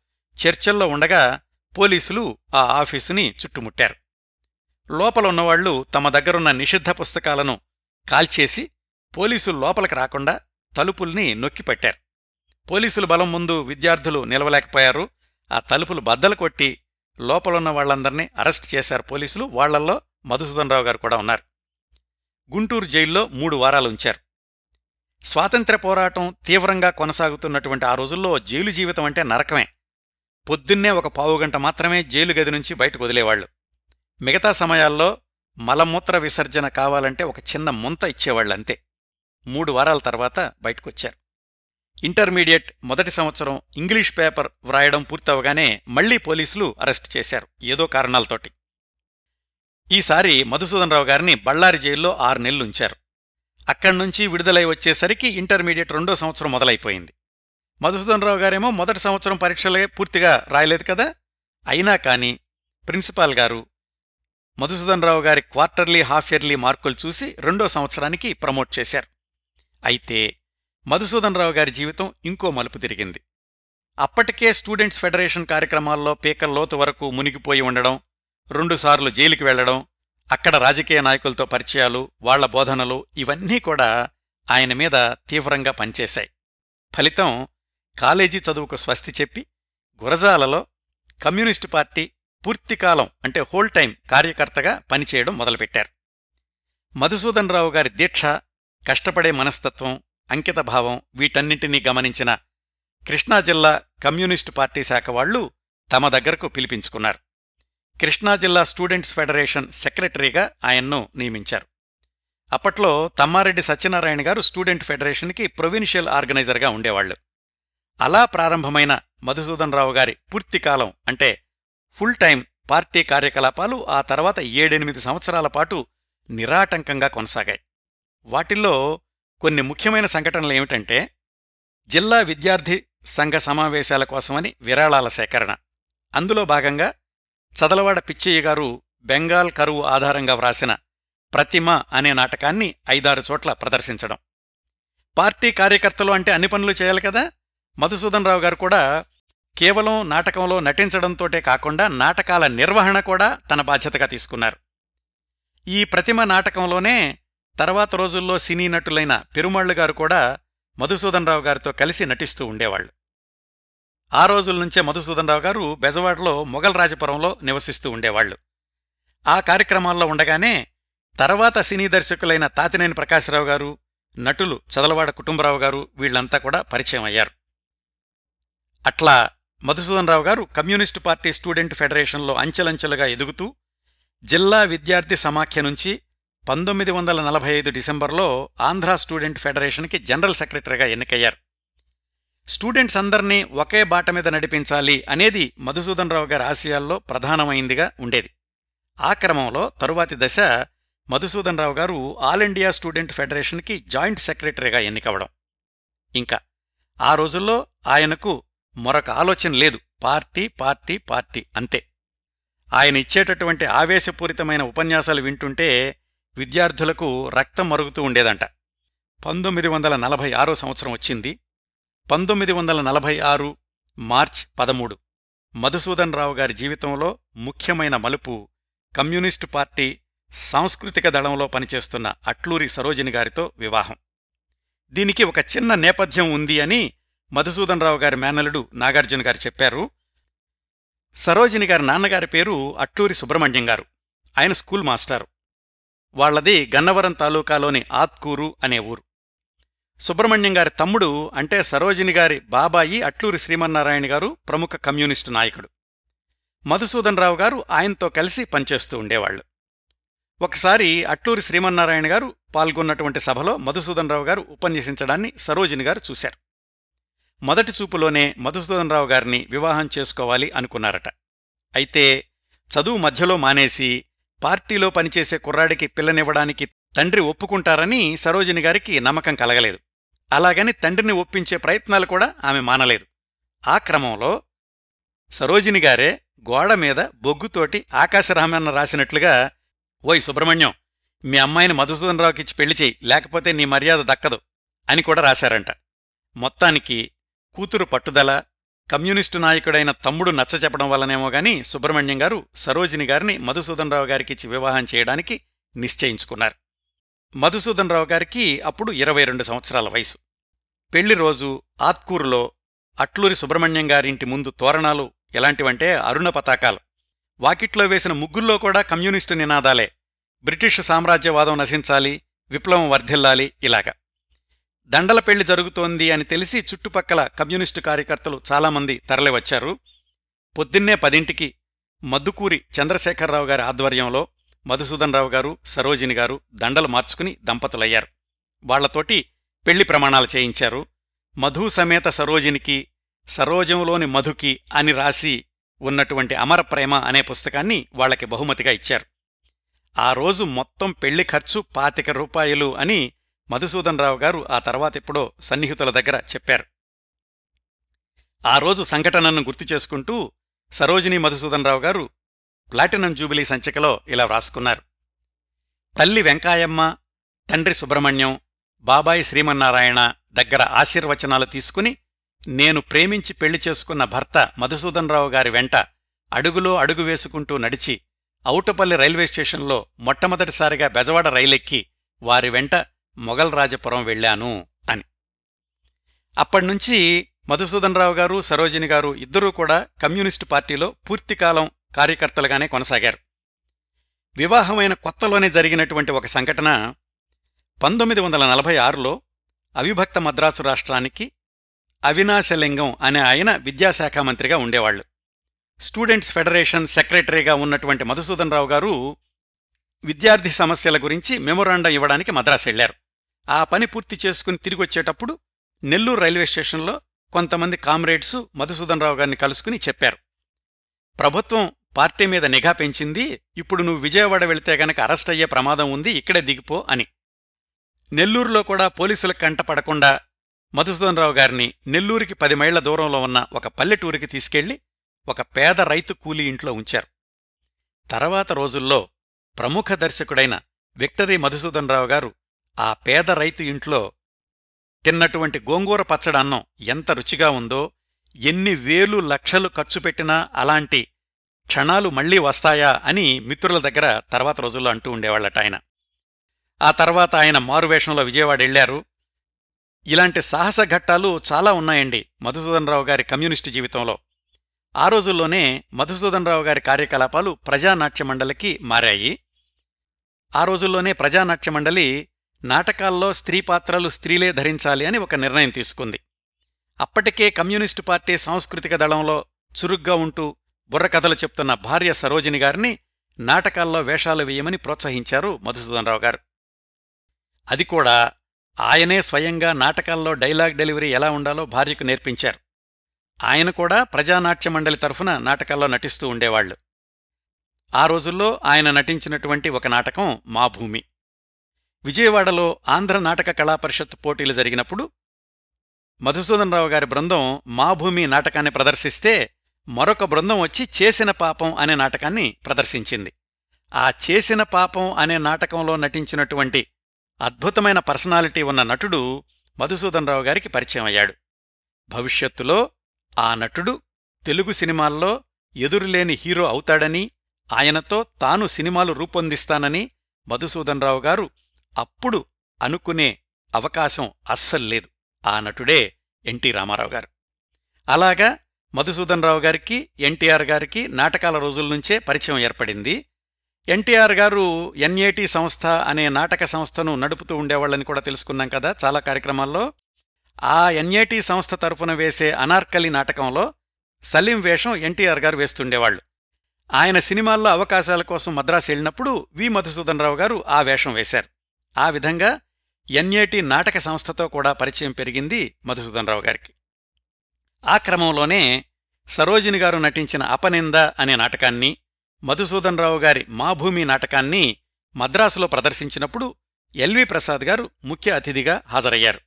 చర్చల్లో ఉండగా పోలీసులు ఆ ఆఫీసుని చుట్టుముట్టారు. లోపల ఉన్నవాళ్ళు తమ దగ్గరున్న నిషిద్ధ పుస్తకాలను కాల్చేసి పోలీసులు లోపలికి రాకుండా తలుపుల్ని నొక్కిపెట్టారు పోలీసుల బలం ముందు విద్యార్థులు నిలవలేకపోయారు. ఆ తలుపులు బద్దలు కొట్టి లోపలున్న వాళ్ళందర్నీ అరెస్ట్ చేశారు పోలీసులు. వాళ్ళల్లో మధుసూదనరావు గారు కూడా ఉన్నారు. గుంటూరు జైల్లో మూడు వారాలు ఉంచారు. స్వాతంత్ర్య పోరాటం తీవ్రంగా కొనసాగుతున్నటువంటి ఆ రోజుల్లో జైలు జీవితం అంటే నరకమే. పొద్దున్నే ఒక పావుగంట మాత్రమే జైలు గది నుంచి బయటకు వదిలేవాళ్ళు మిగతా సమయాల్లో మలమూత్ర విసర్జన కావాలంటే ఒక చిన్న ముంత ఇచ్చేవాళ్ళంతే మూడు వారాల తర్వాత బయటకొచ్చారు. ఇంటర్మీడియట్ మొదటి సంవత్సరం ఇంగ్లీష్ పేపర్ వ్రాయడం పూర్తవగానే మళ్ళీ పోలీసులు అరెస్ట్ చేశారు ఏదో కారణాలతోటి. ఈసారి మధుసూదనరావు గారిని బళ్ళారి జైల్లో ఆరు నెలలు ఉంచారు. అక్కడ్నుంచి విడుదలై వచ్చేసరికి ఇంటర్మీడియట్ రెండో సంవత్సరం మొదలైపోయింది. మధుసూదనరావు గారేమో మొదటి సంవత్సరం పరీక్షలే పూర్తిగా రాయలేదు కదా? అయినా కాని ప్రిన్సిపాల్ గారు మధుసూదనరావు గారి క్వార్టర్లీ హాఫ్ ఇయర్లీ మార్కులు చూసి రెండో సంవత్సరానికి ప్రమోట్ చేశారు. అయితే మధుసూదనరావు గారి జీవితం ఇంకో మలుపు తిరిగింది. అప్పటికే స్టూడెంట్స్ ఫెడరేషన్ కార్యక్రమాల్లో పీకల్లోతు వరకు మునిగిపోయి ఉండడం రెండుసార్లు జైలుకి వెళ్ళడం అక్కడ రాజకీయ నాయకులతో పరిచయాలు వాళ్ళ బోధనలు ఇవన్నీ కూడా ఆయన మీద తీవ్రంగా పనిచేశాయి. ఫలితం కాలేజీ చదువుకు స్వస్తి చెప్పి గురజాలలో కమ్యూనిస్టు పార్టీ పూర్తికాలం అంటే హోల్ టైం కార్యకర్తగా పనిచేయడం మొదలుపెట్టారు. మధుసూదన్ రావు గారి దీక్ష కష్టపడే మనస్తత్వం అంకితభావం వీటన్నింటినీ గమనించిన కృష్ణా జిల్లా కమ్యూనిస్టు పార్టీ శాఖ వాళ్ళు తమ దగ్గరకు పిలిపించుకున్నారు. కృష్ణా జిల్లా స్టూడెంట్స్ ఫెడరేషన్ సెక్రటరీగా ఆయన్ను నియమించారు. అప్పట్లో తమ్మారెడ్డి సత్యనారాయణ గారు స్టూడెంట్ ఫెడరేషన్కి ప్రొవిన్షియల్ ఆర్గనైజర్గా ఉండేవాళ్ళు అలా ప్రారంభమైన మధుసూదన్ రావు గారి పూర్తికాలం అంటే ఫుల్ టైం పార్టీ కార్యకలాపాలు ఆ తర్వాత ఏడెనిమిది సంవత్సరాల పాటు నిరాటంకంగా కొనసాగాయి. వాటిల్లో కొన్ని ముఖ్యమైన సంఘటనలు ఏమిటంటే జిల్లా విద్యార్థి సంఘ సమావేశాల కోసమని విరాళాల సేకరణ. అందులో భాగంగా చదలవాడ పిచ్చయ్య గారు బెంగాల్ కరువు ఆధారంగా వ్రాసిన ప్రతిమ అనే నాటకాన్ని ఐదారు చోట్ల ప్రదర్శించడం. పార్టీ కార్యకర్తలు అంటే అన్ని పనులు చేయాలి కదా? మధుసూదన్ రావు గారు కూడా కేవలం నాటకంలో నటించడంతోటే కాకుండా నాటకాల నిర్వహణ కూడా తన బాధ్యతగా తీసుకున్నారు. ఈ ప్రతిమ నాటకంలోనే తర్వాత రోజుల్లో సినీ నటులైన పెరుమాళ్ళు గారు కూడా మధుసూదనరావు గారితో కలిసి నటిస్తూ ఉండేవాళ్ళు ఆ రోజుల నుంచే మధుసూదనరావు గారు బెజవాడలో మొఘల్రాజపురంలో నివసిస్తూ ఉండేవాళ్ళు ఆ కార్యక్రమాల్లో ఉండగానే తర్వాత సినీ దర్శకులైన తాతినేని ప్రకాశరావు గారు నటులు చదలవాడ కుటుంబరావు గారు వీళ్ళంతా కూడా పరిచయం అయ్యారు. అట్లా మధుసూదన్ రావు గారు కమ్యూనిస్టు పార్టీ స్టూడెంట్ ఫెడరేషన్లో అంచెలంచెలుగా ఎదుగుతూ జిల్లా విద్యార్థి సమాఖ్య నుంచి పంతొమ్మిది వందల నలభై ఐదు డిసెంబర్లో ఆంధ్రా స్టూడెంట్ ఫెడరేషన్కి జనరల్ సెక్రటరీగా ఎన్నికయ్యారు. స్టూడెంట్స్ అందర్నీ ఒకే బాట మీద నడిపించాలి అనేది మధుసూదన్ రావు గారి ఆశయాల్లో ప్రధానమైందిగా ఉండేది. ఆ క్రమంలో తరువాతి దశ Madhusudan Rao garu all India student ఫెడరేషన్కి joint సెక్రటరీగా ఎన్నికవడం. ఇంకా ఆ రోజుల్లో ఆయనకు మరొక ఆలోచన లేదు. పార్టీ పార్టీ పార్టీ అంతే. ఆయన ఇచ్చేటటువంటి ఆవేశపూరితమైన ఉపన్యాసాలు వింటుంటే విద్యార్థులకు రక్తం మరుగుతూ ఉండేదంట. పంతొమ్మిది వందల నలభై ఆరో సంవత్సరం వచ్చింది. పంతొమ్మిది వందల నలభై ఆరు మార్చ్ పదమూడు. మధుసూదన్ రావు గారి జీవితంలో ముఖ్యమైన మలుపు కమ్యూనిస్టు పార్టీ సాంస్కృతిక దళంలో పనిచేస్తున్న అట్లూరి సరోజిని గారితో వివాహం. దీనికి ఒక చిన్న నేపథ్యం ఉంది అని మధుసూదన్ రావు గారి మేనలుడు నాగార్జున గారు చెప్పారు సరోజిని గారి నాన్నగారి పేరు అట్లూరి సుబ్రహ్మణ్యం గారు. ఆయన స్కూల్ మాస్టారు. వాళ్ళది గన్నవరం తాలూకాలోని ఆత్కూరు అనే ఊరు. సుబ్రహ్మణ్యం గారి తమ్ముడు అంటే సరోజిని గారి బాబాయి అట్లూరి శ్రీమన్నారాయణ గారు ప్రముఖ కమ్యూనిస్టు నాయకుడు. మధుసూదన్ రావు గారు ఆయనతో కలిసి పనిచేస్తూ ఉండేవాళ్ళు ఒకసారి అట్లూరి శ్రీమన్నారాయణ గారు పాల్గొన్నటువంటి సభలో మధుసూదన్ రావు గారు ఉపన్యసించడాన్ని సరోజిని గారు చూశారు. మొదటి చూపులోనే మధుసూదనరావు గారిని వివాహం చేసుకోవాలి అనుకున్నారట. అయితే చదువు మధ్యలో మానేసి పార్టీలో పనిచేసే కుర్రాడికి పిల్లనివ్వడానికి తండ్రి ఒప్పుకుంటారని సరోజిని గారికి నమ్మకం కలగలేదు. అలాగని తండ్రిని ఒప్పించే ప్రయత్నాలు కూడా ఆమె మానలేదు. ఆ క్రమంలో సరోజిని గారే గోడ మీద బొగ్గుతోటి ఆకాశరామన్న రాసినట్లుగా ఓయ్ సుబ్రహ్మణ్యం మీ అమ్మాయిని మధుసూదనరావుకిచ్చి పెళ్ళి చేయి లేకపోతే నీ మర్యాద దక్కదు అని కూడా రాశారంట. మొత్తానికి కూతురు పట్టుదల కమ్యూనిస్టు నాయకుడైన తమ్ముడు నచ్చచెప్పడం వల్లనేమో గాని సుబ్రహ్మణ్యం గారు సరోజిని గారిని మధుసూదనరావు గారికిచ్చి వివాహం చేయడానికి నిశ్చయించుకున్నారు. మధుసూదనరావు గారికి అప్పుడు ఇరవై రెండు సంవత్సరాల వయసు. పెళ్ళి రోజు ఆత్కూరులో అట్లూరి సుబ్రహ్మణ్యం గారింటి ముందు తోరణాలు ఎలాంటివంటే అరుణ పతాకాలు. వాకిట్లో వేసిన ముగ్గుల్లో కూడా కమ్యూనిస్టు నినాదాలే. బ్రిటిష్ సామ్రాజ్యవాదం నశించాలి విప్లవం వర్ధిల్లాలి ఇలాగా. దండల పెళ్ళి జరుగుతోంది అని తెలిసి చుట్టుపక్కల కమ్యూనిస్టు కార్యకర్తలు చాలామంది తరలివచ్చారు. పొద్దున్నే పదింటికి మద్దుకూరి చంద్రశేఖరరావు గారి ఆధ్వర్యంలో మధుసూదన్ రావు గారు సరోజిని గారు దండలు మార్చుకుని దంపతులయ్యారు. వాళ్ళతోటి పెళ్ళి ప్రమాణాలు చేయించారు. మధు సమేత సరోజినికి సరోజంలోని మధుకి అని రాసి ఉన్నటువంటి అమర ప్రేమ అనే పుస్తకాన్ని వాళ్ళకి బహుమతిగా ఇచ్చారు. ఆ రోజు మొత్తం పెళ్ళి ఖర్చు పాతిక రూపాయలు అని మధుసూదన్ రావు గారు ఆ తర్వాత ఎప్పుడో సన్నిహితుల దగ్గర చెప్పారు. ఆ రోజు సంఘటనను గుర్తు చేసుకుంటూ సరోజిని మధుసూదన్ రావు గారు ప్లాటినం జూబిలీ సంచికలో ఇలా వ్రాసుకున్నారు. తల్లి వెంకాయమ్మ తండ్రి సుబ్రహ్మణ్యం బాబాయి శ్రీమన్నారాయణ దగ్గర ఆశీర్వచనాలు తీసుకుని నేను ప్రేమించి పెళ్ళి చేసుకున్న భర్త మధుసూదన్ రావు గారి వెంట అడుగులో అడుగు వేసుకుంటూ నడిచి ఔటపల్లి రైల్వే స్టేషన్లో మొట్టమొదటిసారిగా బెజవాడ రైలెక్కి వారి వెంట మొఘల్ రాజపురం వెళ్ళాను అని. అప్పటినుంచి మధుసూదనరావు గారు సరోజిని గారు ఇద్దరూ కూడా కమ్యూనిస్టు పార్టీలో పూర్తికాలం కార్యకర్తలుగానే కొనసాగారు. వివాహమైన కొత్తలోనే జరిగినటువంటి ఒక సంఘటన పంతొమ్మిది వందల నలభై ఆరులో అవిభక్త మద్రాసు రాష్ట్రానికి అవినాశలింగం అనే ఆయన విద్యాశాఖ మంత్రిగా ఉండేవాళ్ళు స్టూడెంట్స్ ఫెడరేషన్ సెక్రటరీగా ఉన్నటువంటి మధుసూదనరావు గారు విద్యార్థి సమస్యల గురించి మెమొరాండం ఇవ్వడానికి మద్రాసు వెళ్ళారు ఆ పని పూర్తి చేసుకుని తిరిగొచ్చేటప్పుడు నెల్లూరు రైల్వే స్టేషన్లో కొంతమంది కామ్రేడ్సు మధుసూదన్ రావు గారిని కలుసుకుని చెప్పారు. ప్రభుత్వం పార్టీ మీద నిఘా పెంచింది ఇప్పుడు నువ్వు విజయవాడ వెళితే గనక అరెస్ట్ అయ్యే ప్రమాదం ఉంది ఇక్కడే దిగిపో అని. నెల్లూరులో కూడా పోలీసులకు కంటపడకుండా మధుసూదన్ రావు గారిని నెల్లూరికి పది మైళ్ళ దూరంలో ఉన్న ఒక పల్లెటూరికి తీసుకెళ్ళి ఒక పేద రైతు కూలీ ఇంట్లో ఉంచారు. తర్వాత రోజుల్లో ప్రముఖ దర్శకుడైన విక్టరీ మధుసూదన్ రావు గారు ఆ పేద రైతు ఇంట్లో తిన్నటువంటి గోంగూర పచ్చడన్నం ఎంత రుచిగా ఉందో ఎన్ని వేలు లక్షలు ఖర్చు పెట్టినా అలాంటి క్షణాలు మళ్ళీ వస్తాయా అని మిత్రుల దగ్గర తర్వాత రోజుల్లో అంటూ ఉండేవాళ్ళట ఆయన. ఆ తర్వాత ఆయన మారువేషంలో విజయవాడ వెళ్ళారు ఇలాంటి సాహస ఘట్టాలు చాలా ఉన్నాయండి మధుసూదన్ రావు గారి కమ్యూనిస్టు జీవితంలో. ఆ రోజుల్లోనే మధుసూదన్ రావు గారి కార్యకలాపాలు ప్రజానాట్య మండలికి మారాయి. ఆ రోజుల్లోనే ప్రజానాట్య మండలి నాటకాల్లో స్త్రీ పాత్రలు స్త్రీలే ధరించాలి అని ఒక నిర్ణయం తీసుకుంది. అప్పటికే కమ్యూనిస్టు పార్టీ సాంస్కృతిక దళంలో చురుగ్గా ఉంటూ బుర్రకథలు చెప్తున్న భార్య సరోజిని గారిని నాటకాల్లో వేషాలు వేయమని ప్రోత్సహించారు మధుసూదనరావు గారు. అది కూడా ఆయనే స్వయంగా నాటకాల్లో డైలాగ్ డెలివరీ ఎలా ఉండాలో భార్యకు నేర్పించారు. ఆయన కూడా ప్రజానాట్య మండలి తరఫున నాటకాల్లో నటిస్తూ ఉండేవాళ్ళు ఆ రోజుల్లో ఆయన నటించినటువంటి ఒక నాటకం మా భూమి. విజయవాడలో ఆంధ్ర నాటక కళాపరిషత్ పోటీలు జరిగినప్పుడు మధుసూదనరావు గారి బృందం మా భూమి నాటకాన్ని ప్రదర్శిస్తే మరొక బృందం వచ్చి చేసిన పాపం అనే నాటకాన్ని ప్రదర్శించింది. ఆ చేసిన పాపం అనే నాటకంలో నటించినటువంటి అద్భుతమైన పర్సనాలిటీ ఉన్న నటుడు మధుసూదనరావు గారికి పరిచయం అయ్యాడు. భవిష్యత్తులో ఆ నటుడు తెలుగు సినిమాల్లో ఎదురులేని హీరో అవుతాడని ఆయనతో తాను సినిమాలు రూపొందిస్తానని మధుసూదన్రావు గారు అప్పుడు అనుకునే అవకాశం అస్సల్లేదు ఆ నటుడే ఎన్టీ రామారావు గారు అలాగా మధుసూదన్రావు గారికి ఎన్టీఆర్ గారికి నాటకాల రోజుల నుంచే పరిచయం ఏర్పడింది. ఎన్టీఆర్ గారు ఎన్ఏటి సంస్థ అనే నాటక సంస్థను నడుపుతూ ఉండేవాళ్ళని కూడా తెలుసుకున్నాం కదా చాలా కార్యక్రమాల్లో. ఆ ఎన్ఏటి సంస్థ తరపున వేసే అనార్కలి నాటకంలో సలీం వేషం ఎన్టీఆర్ గారు వేస్తుండేవాళ్ళు ఆయన సినిమాల్లో అవకాశాల కోసం మద్రాసు వెళ్ళినప్పుడు వి. మధుసూదన్ రావు గారు ఆ వేషం వేశారు. ఆ విధంగా ఎన్ఏటి నాటక సంస్థతో కూడా పరిచయం పెరిగింది మధుసూదన్ రావు గారికి. ఆ క్రమంలోనే సరోజిని గారు నటించిన అపనింద అనే నాటకాన్ని మధుసూదన్ రావు గారి మా భూమి నాటకాన్ని మద్రాసులో ప్రదర్శించినప్పుడు ఎల్వి ప్రసాద్ గారు ముఖ్య అతిథిగా హాజరయ్యారు.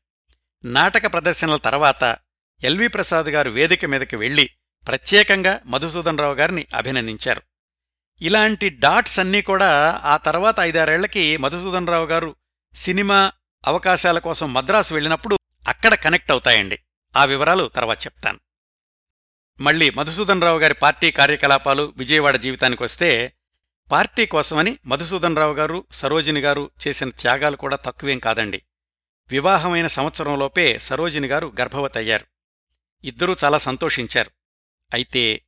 నాటక ప్రదర్శనల తర్వాత ఎల్వి ప్రసాద్ గారు వేదిక మీదకి వెళ్ళి ప్రత్యేకంగా మధుసూదన్ రావు గారిని అభినందించారు. ఇలాంటి డాట్స్ అన్నీ కూడా ఆ తర్వాత ఐదారేళ్ళకి మధుసూదన్ రావు గారు సినిమా అవకాశాల కోసం మద్రాసు వెళ్ళినప్పుడు అక్కడ కనెక్ట్ అవుతాయండి. ఆ వివరాలు తర్వాత చెప్తాను. మళ్ళీ మధుసూదన్ రావు గారి పార్టీ కార్యకలాపాలు విజయవాడ జీవితానికొస్తే పార్టీ కోసమని మధుసూదన్ రావు గారు సరోజిని గారు చేసిన త్యాగాలు కూడా తక్కువేం కాదండి. వివాహమైన సంవత్సరంలోపే సరోజిని గారు గర్భవతయ్యారు. ఇద్దరూ చాలా సంతోషించారు. అయితే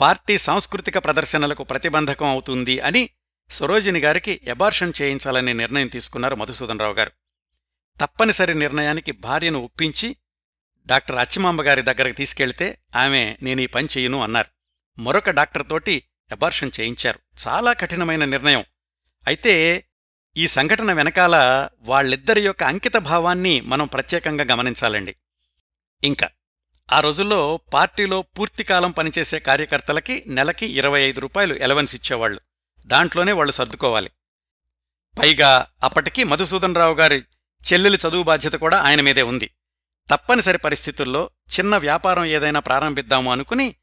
పార్టీ సాంస్కృతిక ప్రదర్శనలకు ప్రతిబంధకం అవుతుంది అని సరోజిని గారికి ఎబార్షన్ చేయించాలనే నిర్ణయం తీసుకున్నారు మధుసూదనరావు గారు. తప్పనిసరి నిర్ణయానికి భార్యను ఒప్పించి డాక్టర్ అచ్చిమాంబ గారి దగ్గరకు తీసుకెళ్తే ఆమె నేనీ పని చెయ్యను అన్నారు. మరొక డాక్టర్ తోటి ఎబార్షన్ చేయించారు. చాలా కఠినమైన నిర్ణయం. అయితే ఈ సంఘటన వెనకాల వాళ్ళిద్దరి యొక్క అంకిత భావాన్ని మనం ప్రత్యేకంగా గమనించాలండి. ఇంకా ఆ రోజుల్లో పార్టీలో పూర్తికాలం పనిచేసే కార్యకర్తలకి నెలకి ఇరవై ఐదు రూపాయలు ఎలవెన్స్ ఇచ్చేవాళ్ళు దాంట్లోనే వాళ్ళు సర్దుకోవాలి. పైగా అప్పటికి మధుసూదన్ రావు గారి చెల్లెలి చదువు బాధ్యత కూడా ఆయన మీదే ఉంది. తప్పనిసరి పరిస్థితుల్లో చిన్న వ్యాపారం ఏదైనా ప్రారంభిద్దాము అనుకుని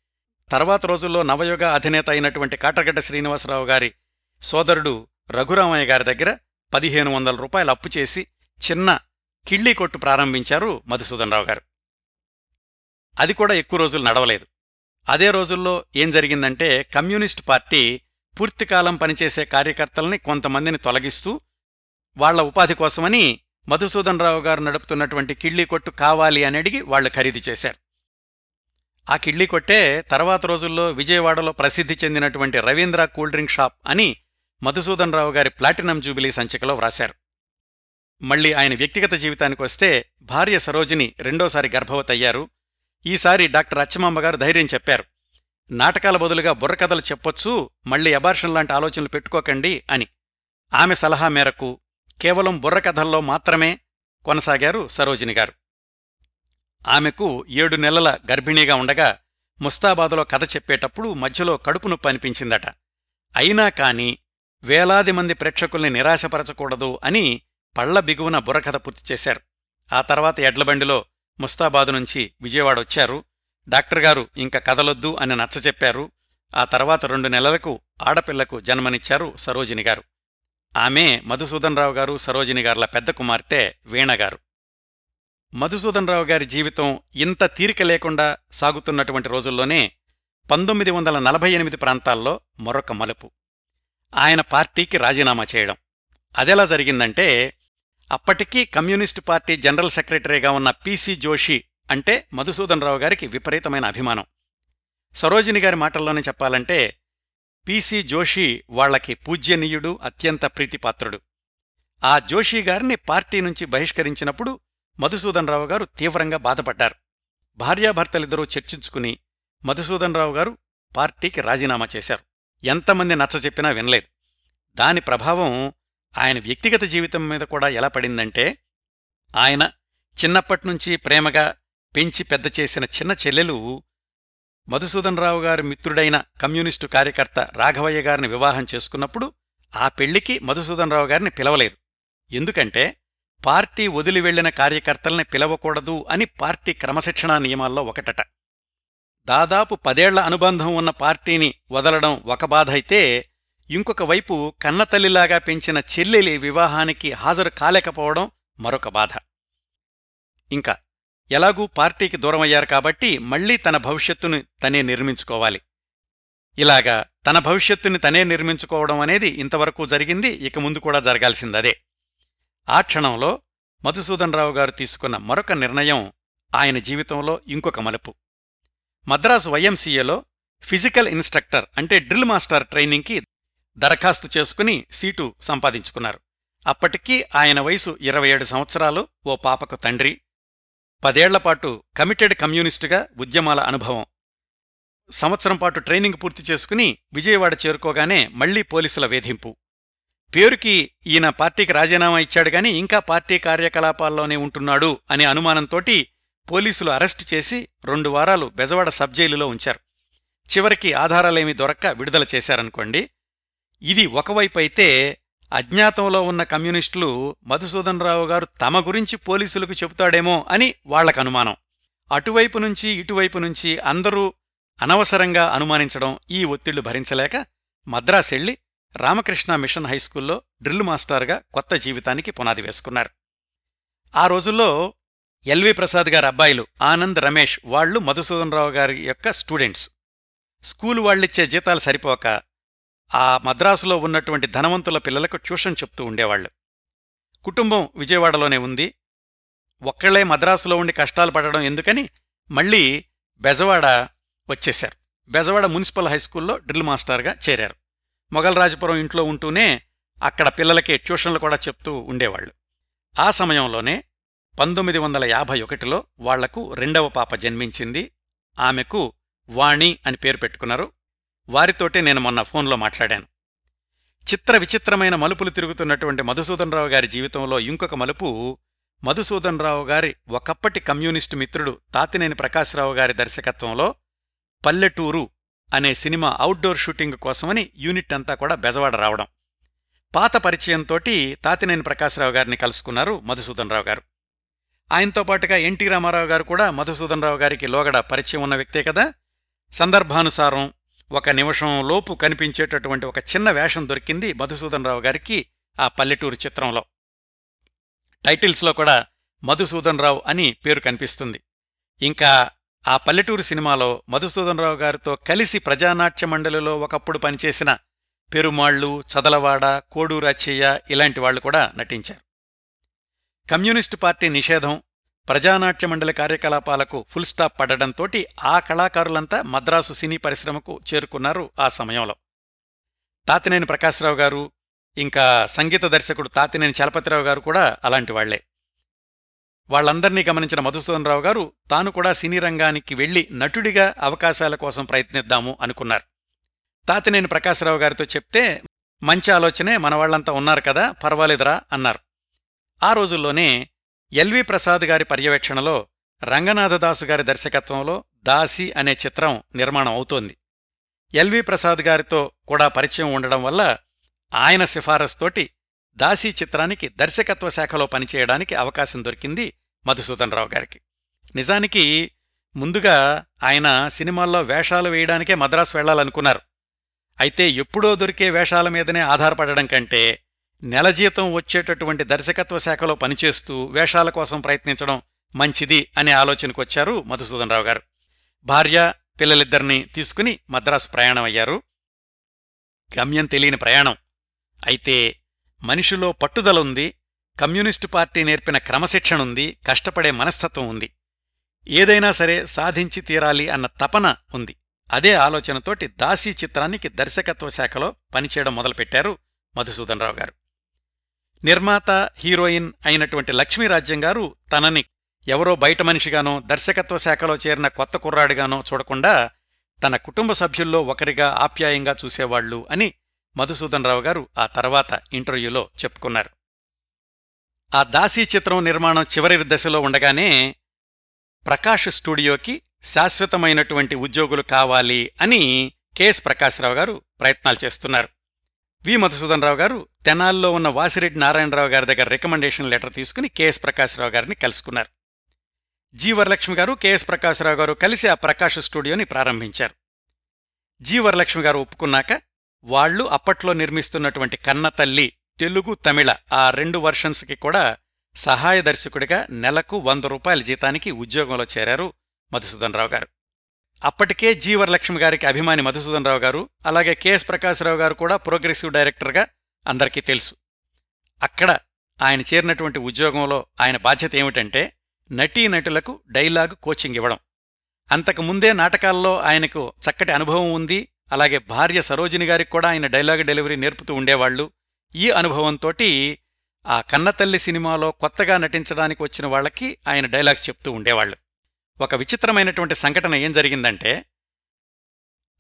తర్వాత రోజుల్లో నవయుగ అధినేత అయినటువంటి కాటగడ్డ శ్రీనివాసరావు గారి సోదరుడు రఘురామయ్య గారి దగ్గర పదిహేను వందల రూపాయలు అప్పు చేసి చిన్న కిళ్ళీ కొట్టు ప్రారంభించారు మధుసూదన్ రావు గారు. అది కూడా ఎక్కువ రోజులు నడవలేదు. అదే రోజుల్లో ఏం జరిగిందంటే కమ్యూనిస్టు పార్టీ పూర్తికాలం పనిచేసే కార్యకర్తల్ని కొంతమందిని తొలగిస్తూ వాళ్ళ ఉపాధి కోసమని మధుసూదన్ రావు గారు నడుపుతున్నటువంటి కిళ్ళీ కొట్టు కావాలి అని అడిగి వాళ్ళు ఖరీదు చేశారు. ఆ కిళ్ళీ కొట్టే తర్వాత రోజుల్లో విజయవాడలో ప్రసిద్ధి చెందినటువంటి రవీంద్ర కూల్ డ్రింక్ షాప్ అని మధుసూదన్ రావు గారి ప్లాటినం జూబిలీ సంచికలో వ్రాశారు. మళ్ళీ ఆయన వ్యక్తిగత జీవితానికి వస్తే భార్య సరోజిని రెండోసారి గర్భవతయ్యారు. ఈసారి డాక్టర్ అచ్చమాంబ గారు ధైర్యం చెప్పారు. నాటకాల బదులుగా బుర్రకథలు చెప్పొచ్చు మళ్ళీ అబార్షన్ లాంటి ఆలోచనలు పెట్టుకోకండి అని. ఆమె సలహా మేరకు కేవలం బుర్రకథల్లో మాత్రమే కొనసాగారు సరోజిని గారు. ఆమెకు ఏడు నెలల గర్భిణీగా ఉండగా ముస్తాబాదులో కథ చెప్పేటప్పుడు మధ్యలో కడుపు నొప్పి అనిపించిందట. అయినా కాని వేలాది మంది ప్రేక్షకుల్ని నిరాశపరచకూడదు అని పళ్ళ బిగువున బుర్రకథ పూర్తి చేశారు. ఆ తర్వాత ఎడ్లబండిలో ముస్తాబాదు నుంచి విజయవాడ వచ్చారు డాక్టర్ గారు ఇంక కదలొద్దు అని నచ్చచెప్పారు ఆ తర్వాత రెండు నెలలకు ఆడపిల్లకు జన్మనిచ్చారు సరోజిని గారు. ఆమె మధుసూదన్ రావు గారు సరోజిని గారుల పెద్ద కుమార్తె వీణగారు మధుసూదన్ రావు గారి జీవితం ఇంత తీరిక లేకుండా సాగుతున్నటువంటి రోజుల్లోనే పంతొమ్మిది వందల నలభై ఎనిమిది ప్రాంతాల్లో మరొక మలుపు. ఆయన పార్టీకి రాజీనామా చేయడం. అదెలా జరిగిందంటే అప్పటికీ కమ్యూనిస్టు పార్టీ జనరల్ సెక్రటరీగా ఉన్న పీసీ జోషి అంటే మధుసూదన్ రావు గారికి విపరీతమైన అభిమానం. సరోజిని గారి మాటల్లోనే చెప్పాలంటే పీసీ జోషి వాళ్ళకి పూజ్యనీయుడు అత్యంత ప్రీతిపాత్రుడు. ఆ జోషి గారిని పార్టీ నుంచి బహిష్కరించినప్పుడు మధుసూదన్ రావు గారు తీవ్రంగా బాధపడ్డారు. భార్యాభర్తలిద్దరూ చర్చించుకుని మధుసూదన్ రావు గారు పార్టీకి రాజీనామా చేశారు. ఎంతమంది నచ్చ చెప్పినా వినలేదు. దాని ప్రభావం ఆయన వ్యక్తిగత జీవితం మీద కూడా ఎలా పడిందంటే ఆయన చిన్నప్పట్నుంచి ప్రేమగా పెంచి పెద్ద చేసిన చిన్న చెల్లెలు మధుసూదన్ రావు గారి మిత్రుడైన కమ్యూనిస్టు కార్యకర్త రాఘవయ్య గారిని వివాహం చేసుకున్నప్పుడు ఆ పెళ్ళికి మధుసూదన్ రావు గారిని పిలవలేదు. ఎందుకంటే పార్టీ వదిలి వెళ్ళిన కార్యకర్తల్ని పిలవకూడదు అని పార్టీ క్రమశిక్షణా నియమాల్లో ఒకటట. దాదాపు పదేళ్ళ అనుబంధం ఉన్న పార్టీని వదలడం ఒక బాధ అయితే ఇంకొక వైపు కన్నతల్లిలాగా పెంచిన చెల్లెలి వివాహానికి హాజరు కాలేకపోవడం మరొక బాధ. ఇంకా ఎలాగూ పార్టీకి దూరమయ్యారు కాబట్టి మళ్ళీ తన భవిష్యత్తుని తనే నిర్మించుకోవాలి. ఇలాగా తన భవిష్యత్తుని తనే నిర్మించుకోవడం అనేది ఇంతవరకు జరిగింది ఇక ముందు కూడా జరగాల్సిందదే ఆ క్షణంలో మధుసూదనరావు గారు తీసుకున్న మరొక నిర్ణయం ఆయన జీవితంలో ఇంకొక మలుపు. మద్రాసు వైఎంసీఏలో ఫిజికల్ ఇన్స్ట్రక్టర్ అంటే డ్రిల్ మాస్టర్ ట్రైనింగ్కి దరఖాస్తు చేసుకుని సీటు సంపాదించుకున్నారు. అప్పటికీ ఆయన వయసు ఇరవై ఏడు సంవత్సరాలు ఓ పాపకు తండ్రి. పదేళ్ళపాటు కమిటెడ్ కమ్యూనిస్టుగా ఉద్యమాల అనుభవం. సంవత్సరం పాటు ట్రైనింగ్ పూర్తి చేసుకుని విజయవాడ చేరుకోగానే మళ్ళీ పోలీసుల వేధింపు. పేరుకి ఈయన పార్టీకి రాజీనామా ఇచ్చాడు గాని ఇంకా పార్టీ కార్యకలాపాల్లోనే ఉంటున్నాడు అనే అనుమానంతోటి పోలీసులు అరెస్టు చేసి రెండు వారాలు బెజవాడ సబ్జైలులో ఉంచారు. చివరికి ఆధారాలేమీ దొరక్క విడుదల చేశారనుకోండి ఇది ఒకవైపైతే అజ్ఞాతంలో ఉన్న కమ్యూనిస్టులు మధుసూదన్ రావు గారు తమ గురించి పోలీసులకు చెబుతాడేమో అని వాళ్ళకు అనుమానం అటువైపు నుంచి ఇటువైపు నుంచి అందరూ అనవసరంగా అనుమానించడం ఈ ఒత్తిళ్ళు భరించలేక మద్రాసెళ్ళి రామకృష్ణ మిషన్ హైస్కూల్లో డ్రిల్ మాస్టర్గా కొత్త జీవితానికి పునాది వేసుకున్నారు. ఆ రోజుల్లో ఎల్వి ప్రసాద్ గారి అబ్బాయిలు ఆనంద్ రమేష్ వాళ్ళు మధుసూదన్ రావు గారి యొక్క స్టూడెంట్స్. స్కూలు వాళ్ళిచ్చే జీతాలు సరిపోక ఆ మద్రాసులో ఉన్నటువంటి ధనవంతుల పిల్లలకు ట్యూషన్ చెప్తూ ఉండేవాళ్ళు కుటుంబం విజయవాడలోనే ఉంది. ఒక్కళ్ళే మద్రాసులో ఉండి కష్టాలు పడడం ఎందుకని మళ్ళీ బెజవాడ వచ్చేశారు. బెజవాడ మున్సిపల్ హైస్కూల్లో డ్రిల్ మాస్టర్గా చేరారు. మొగల్రాజపురం ఇంట్లో ఉంటూనే అక్కడ పిల్లలకి ట్యూషన్లు కూడా చెప్తూ ఉండేవాళ్ళు ఆ సమయంలోనే పంతొమ్మిది వందల యాభై ఒకటిలో వాళ్ళకు రెండవ పాప జన్మించింది. ఆమెకు వాణి అని పేరు పెట్టుకున్నారు. వారితోటే నేను మొన్న ఫోన్లో మాట్లాడాను. చిత్ర విచిత్రమైన మలుపులు తిరుగుతున్నటువంటి మధుసూదనరావు గారి జీవితంలో ఇంకొక మలుపు. మధుసూదనరావు గారి ఒకప్పటి కమ్యూనిస్టు మిత్రుడు తాతినేని ప్రకాశ్రావు గారి దర్శకత్వంలో పల్లెటూరు అనే సినిమా అవుట్డోర్ షూటింగ్ కోసమని యూనిట్ అంతా కూడా బెజవాడ రావడం. పాత పరిచయంతోటి తాతినేని ప్రకాశ్రావు గారిని కలుసుకున్నారు మధుసూదనరావు గారు. ఆయనతో పాటుగా ఎన్టీ రామారావు గారు కూడా మధుసూదనరావు గారికి లోగడ పరిచయం ఉన్న వ్యక్తే కదా. సందర్భానుసారం ఒక నిమిషం లోపు కనిపించేటటువంటి ఒక చిన్న వేషం దొరికింది మధుసూదన్ రావు గారికి ఆ పల్లెటూరు చిత్రంలో. టైటిల్స్లో కూడా మధుసూదన్ రావు అని పేరు కనిపిస్తుంది. ఇంకా ఆ పల్లెటూరు సినిమాలో మధుసూదన్ రావు గారితో కలిసి ప్రజానాట్య మండలిలో ఒకప్పుడు పనిచేసిన పెరుమాళ్ళు చదలవాడ కోడూరు ఇలాంటి వాళ్ళు కూడా నటించారు. కమ్యూనిస్టు పార్టీ నిషేధం ప్రజానాట్య మండలి కార్యకలాపాలకు ఫుల్ స్టాప్ పడడంతోటి ఆ కళాకారులంతా మద్రాసు సినీ పరిశ్రమకు చేరుకున్నారు ఆ సమయంలో. తాతినేని ప్రకాశ్రావు గారు ఇంకా సంగీత దర్శకుడు తాతినేని చలపతిరావు గారు కూడా అలాంటి వాళ్ళే. వాళ్ళందర్నీ గమనించిన మధుసూదనరావు గారు తాను కూడా సినీ రంగానికి వెళ్ళి నటుడిగా అవకాశాల కోసం ప్రయత్నిద్దాము అనుకున్నారు. తాతినేని ప్రకాశ్రావు గారితో చెప్తే మంచి ఆలోచనే మనవాళ్ళంతా ఉన్నారు కదా పర్వాలేదురా అన్నారు. ఆ రోజుల్లోనే ఎల్వి ప్రసాద్ గారి పర్యవేక్షణలో రంగనాథదాసు గారి దర్శకత్వంలో దాసి అనే చిత్రం నిర్మాణం అవుతోంది. ఎల్వి ప్రసాద్ గారితో కూడా పరిచయం ఉండడం వల్ల ఆయన సిఫారసుతోటి దాసీ చిత్రానికి దర్శకత్వ శాఖలో పనిచేయడానికి అవకాశం దొరికింది మధుసూదనరావు గారికి. నిజానికి ముందుగా ఆయన సినిమాల్లో వేషాలు వేయడానికే మద్రాసు వెళ్ళాలనుకున్నారు అయితే ఎప్పుడో దొరికే వేషాల మీదనే ఆధారపడడం కంటే నెల జీతం వచ్చేటటువంటి దర్శకత్వ శాఖలో పనిచేస్తూ వేషాల కోసం ప్రయత్నించడం మంచిది అనే ఆలోచనకొచ్చారు మధుసూదనరావు గారు. భార్య పిల్లలిద్దరినీ తీసుకుని మద్రాసు ప్రయాణమయ్యారు గమ్యం తెలియని ప్రయాణం. అయితే మనిషిలో పట్టుదలుంది కమ్యూనిస్టు పార్టీ నేర్పిన క్రమశిక్షణుంది కష్టపడే మనస్తత్వం ఉంది. ఏదైనా సరే సాధించి తీరాలి అన్న తపన ఉంది. అదే ఆలోచనతోటి దాసీ చిత్రానికి దర్శకత్వ శాఖలో పనిచేయడం మొదలుపెట్టారు మధుసూదనరావు గారు. నిర్మాత హీరోయిన్ అయినటువంటి లక్ష్మీరాజ్యం గారు తనని ఎవరో బయట మనిషిగానో దర్శకత్వ శాఖలో చేరిన కొత్త కుర్రాడిగానో చూడకుండా తన కుటుంబ సభ్యుల్లో ఒకరిగా ఆప్యాయంగా చూసేవాళ్ళు అని మధుసూదనరావు గారు ఆ తర్వాత ఇంటర్వ్యూలో చెప్పుకున్నారు. ఆ దాసీ చిత్రం నిర్మాణం చివరి దశలో ఉండగానే ప్రకాష్ స్టూడియోకి శాశ్వతమైనటువంటి ఉద్యోగులు కావాలి అని కెఎస్ ప్రకాశ్రావు గారు ప్రయత్నాలు చేస్తున్నారు. వి మధుసూదనరావు గారు తెనాల్లో ఉన్న వాసిరెడ్డి నారాయణరావు గారి దగ్గర రికమెండేషన్ లెటర్ తీసుకుని కెఎస్ ప్రకాశ్రావు గారిని కలుసుకున్నారు. జి వరలక్ష్మి గారు కెఎస్ ప్రకాశ్రావు గారు కలిసి ఆ ప్రకాష్ స్టూడియోని ప్రారంభించారు. జి వరలక్ష్మి గారు ఒప్పుకున్నాక వాళ్ళు అప్పట్లో నిర్మిస్తున్నటువంటి కన్నతల్లి తెలుగు తమిళ ఆ రెండు వర్షన్స్కి కూడా సహాయ దర్శకుడిగా నెలకు వంద రూపాయల జీతానికి ఉద్యోగంలో చేరారు మధుసూదనరావు గారు. అప్పటికే జీవరలక్ష్మి గారికి అభిమాని మధుసూదనరావు గారు అలాగే కెఎస్ ప్రకాశ్రావు గారు కూడా ప్రోగ్రెసివ్ డైరెక్టర్గా అందరికీ తెలుసు. అక్కడ ఆయన చేరినటువంటి ఉద్యోగంలో ఆయన బాధ్యత ఏమిటంటే నటీనటులకు డైలాగు కోచింగ్ ఇవ్వడం. అంతకు ముందే నాటకాల్లో ఆయనకు చక్కటి అనుభవం ఉంది అలాగే భార్య సరోజిని గారికి కూడా ఆయన డైలాగ్ డెలివరీ నేర్పుతూ ఉండేవాళ్ళు ఈ అనుభవంతోటి ఆ కన్నతల్లి సినిమాలో కొత్తగా నటించడానికి వచ్చిన వాళ్ళకి ఆయన డైలాగ్స్ చెప్తూ ఉండేవాళ్ళు ఒక విచిత్రమైనటువంటి సంఘటన ఏం జరిగిందంటే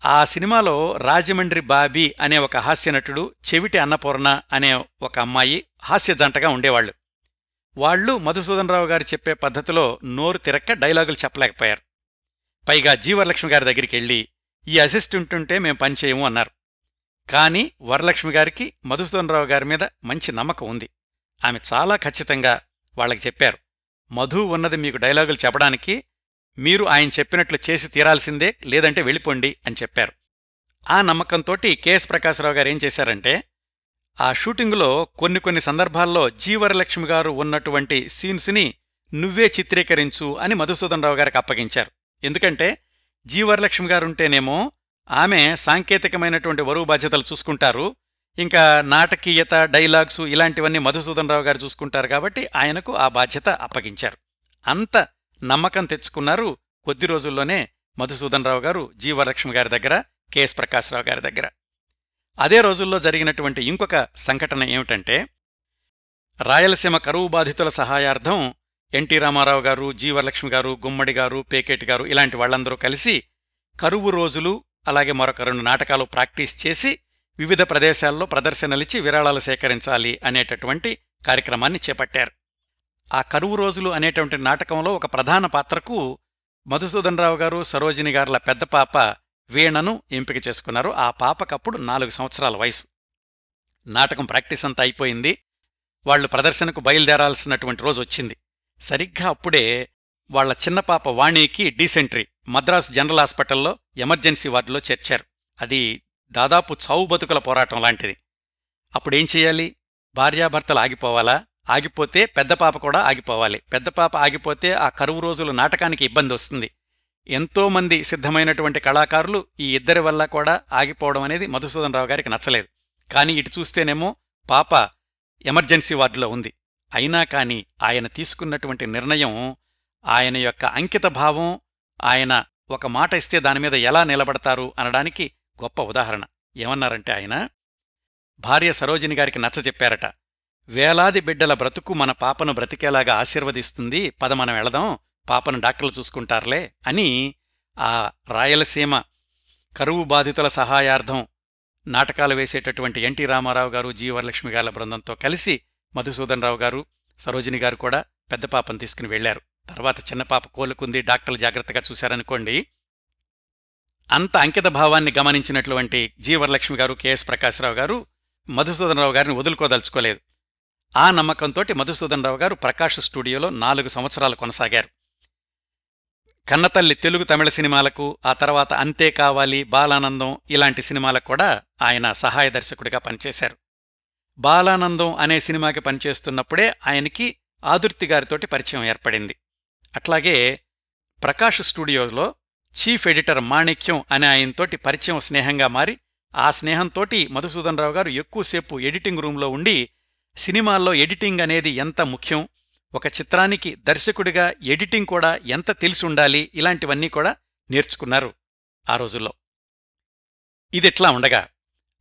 ఆ సినిమాలో రాజమండ్రి బాబీ అనే ఒక హాస్యనటుడు చెవిటి అన్నపూర్ణ అనే ఒక అమ్మాయి హాస్య జంటగా ఉండేవాళ్ళు వాళ్ళు మధుసూదనరావు గారు చెప్పే పద్ధతిలో నోరు తిరక్క డైలాగులు చెప్పలేకపోయారు. పైగా జీవరలక్ష్మి గారి దగ్గరికి వెళ్ళి ఈ అసిస్టెంట్ ఉంటే మేం పనిచేయము అన్నారు. కాని వరలక్ష్మి గారికి మధుసూదనరావు గారి మీద మంచి నమ్మకం ఉంది. ఆమె చాలా ఖచ్చితంగా వాళ్ళకి చెప్పారు మధు ఉన్నది మీకు డైలాగులు చెప్పడానికి మీరు ఆయన చెప్పినట్లు చేసి తీరాల్సిందే లేదంటే వెళ్ళిపోండి అని చెప్పారు. ఆ నమ్మకంతోటి కెఎస్ ప్రకాశ్రావు గారు ఏం చేశారంటే ఆ షూటింగులో కొన్ని కొన్ని సందర్భాల్లో జీవరలక్ష్మి గారు ఉన్నటువంటి సీన్స్ని నువ్వే చిత్రీకరించు అని మధుసూదనరావు గారికి అప్పగించారు. ఎందుకంటే జీవరలక్ష్మి గారుంటేనేమో ఆమె సాంకేతికమైనటువంటి వరువు బాధ్యతలు చూసుకుంటారు. ఇంకా నాటకీయత డైలాగ్సు ఇలాంటివన్నీ మధుసూదనరావు గారు చూసుకుంటారు కాబట్టి ఆయనకు ఆ బాధ్యత అప్పగించారు. అంత నమ్మకం తెచ్చుకున్నారు. కొద్ది రోజుల్లోనే మధుసూదనరావు గారు జీవలక్ష్మి గారి దగ్గర కెఎస్ ప్రకాశ్రావు గారి దగ్గర. అదే రోజుల్లో జరిగినటువంటి ఇంకొక సంఘటన ఏమిటంటే రాయలసీమ కరువు బాధితుల సహాయార్థం ఎన్టీ రామారావు గారు జీవలక్ష్మి గారు గుమ్మడి గారు పేకేటి గారు ఇలాంటి వాళ్ళందరూ కలిసి కరువు రోజులు అలాగే మరొక రెండు నాటకాలు ప్రాక్టీస్ చేసి వివిధ ప్రదేశాల్లో ప్రదర్శనలిచ్చి విరాళాలు సేకరించాలి అనేటటువంటి కార్యక్రమాన్ని చేపట్టారు. ఆ కరువు రోజులు అనేటువంటి నాటకంలో ఒక ప్రధాన పాత్రకు మధుసూదనరావు గారు సరోజిని గారుల పెద్ద పాప వీణను ఎంపిక చేసుకున్నారు. ఆ పాపకప్పుడు నాలుగు సంవత్సరాల వయసు. నాటకం ప్రాక్టీస్ అంతా అయిపోయింది. వాళ్ళు ప్రదర్శనకు బయలుదేరాల్సినటువంటి రోజు వచ్చింది. సరిగ్గా అప్పుడే వాళ్ళ చిన్న పాప వాణికి డీసెంట్రీ మద్రాసు జనరల్ హాస్పిటల్లో ఎమర్జెన్సీ వార్డులో చేర్చారు. అది దాదాపు చావు బతుకుల పోరాటం లాంటిది. అప్పుడేం చేయాలి? భార్యాభర్తలు ఆగిపోవాలా? ఆగిపోతే పెద్ద పాప కూడా ఆగిపోవాలి. పెద్ద పాప ఆగిపోతే ఆ కరువు రోజులు నాటకానికి ఇబ్బంది వస్తుంది. ఎంతోమంది సిద్ధమైనటువంటి కళాకారులు ఈ ఇద్దరి వల్ల కూడా ఆగిపోవడం అనేది మధుసూదనరావు గారికి నచ్చలేదు. కానీ ఇటు చూస్తేనేమో పాప ఎమర్జెన్సీ వార్డులో ఉంది. అయినా కాని ఆయన తీసుకున్నటువంటి నిర్ణయం ఆయన యొక్క అంకితభావం ఆయన ఒక మాట ఇస్తే దానిమీద ఎలా నిలబడతారు అనడానికి గొప్ప ఉదాహరణ. ఏమన్నారంటే ఆయన భార్య సరోజిని గారికి నచ్చజెప్పారట వేలాది బిడ్డల బ్రతుకు మన పాపను బ్రతికేలాగా ఆశీర్వదిస్తుంది. పద మనం వెళదాం. పాపను డాక్టర్లు చూసుకుంటారులే అని ఆ రాయలసీమ కరువు బాధితుల సహాయార్థం నాటకాలు వేసేటటువంటి ఎన్టీ రామారావు గారు జీవరలక్ష్మి గారి బృందంతో కలిసి మధుసూదన్ రావు గారు సరోజిని గారు కూడా పెద్ద పాపను తీసుకుని వెళ్ళారు తర్వాత చిన్న పాప కోలుకుంది. డాక్టర్లు జాగ్రత్తగా చూశారనుకోండి. అంత అంకిత భావాన్ని గమనించినటువంటి జీవరలక్ష్మి గారు కెఎస్ ప్రకాశ్రావు గారు మధుసూదనరావు గారిని వదులుకోదలుచుకోలేదు. ఆ నమ్మకంతో మధుసూదన్ రావు గారు ప్రకాష్ స్టూడియోలో నాలుగు సంవత్సరాలు కొనసాగారు. కన్నతల్లి తెలుగు తమిళ సినిమాలకు ఆ తర్వాత అంతే కావాలి బాలానందం ఇలాంటి సినిమాలకు కూడా ఆయన సహాయ దర్శకుడిగా పనిచేశారు. బాలానందం అనే సినిమాకి పనిచేస్తున్నప్పుడే ఆయనకి ఆదుర్తి గారితోటి పరిచయం ఏర్పడింది. అట్లాగే ప్రకాష్ స్టూడియోలో చీఫ్ ఎడిటర్ మాణిక్యం అనే ఆయనతోటి పరిచయం స్నేహంగా మారి ఆ స్నేహంతోటి మధుసూదన్ రావు గారు ఎక్కువసేపు ఎడిటింగ్ రూంలో ఉండి సినిమాల్లో ఎడిటింగ్ అనేది ఎంత ముఖ్యం? ఒక చిత్రానికి దర్శకుడిగా ఎడిటింగ్ కూడా ఎంత తెలిసి ఉండాలి? ఇలాంటివన్నీ కూడా నేర్చుకున్నారు ఆ రోజుల్లో. ఇదిట్లా ఉండగా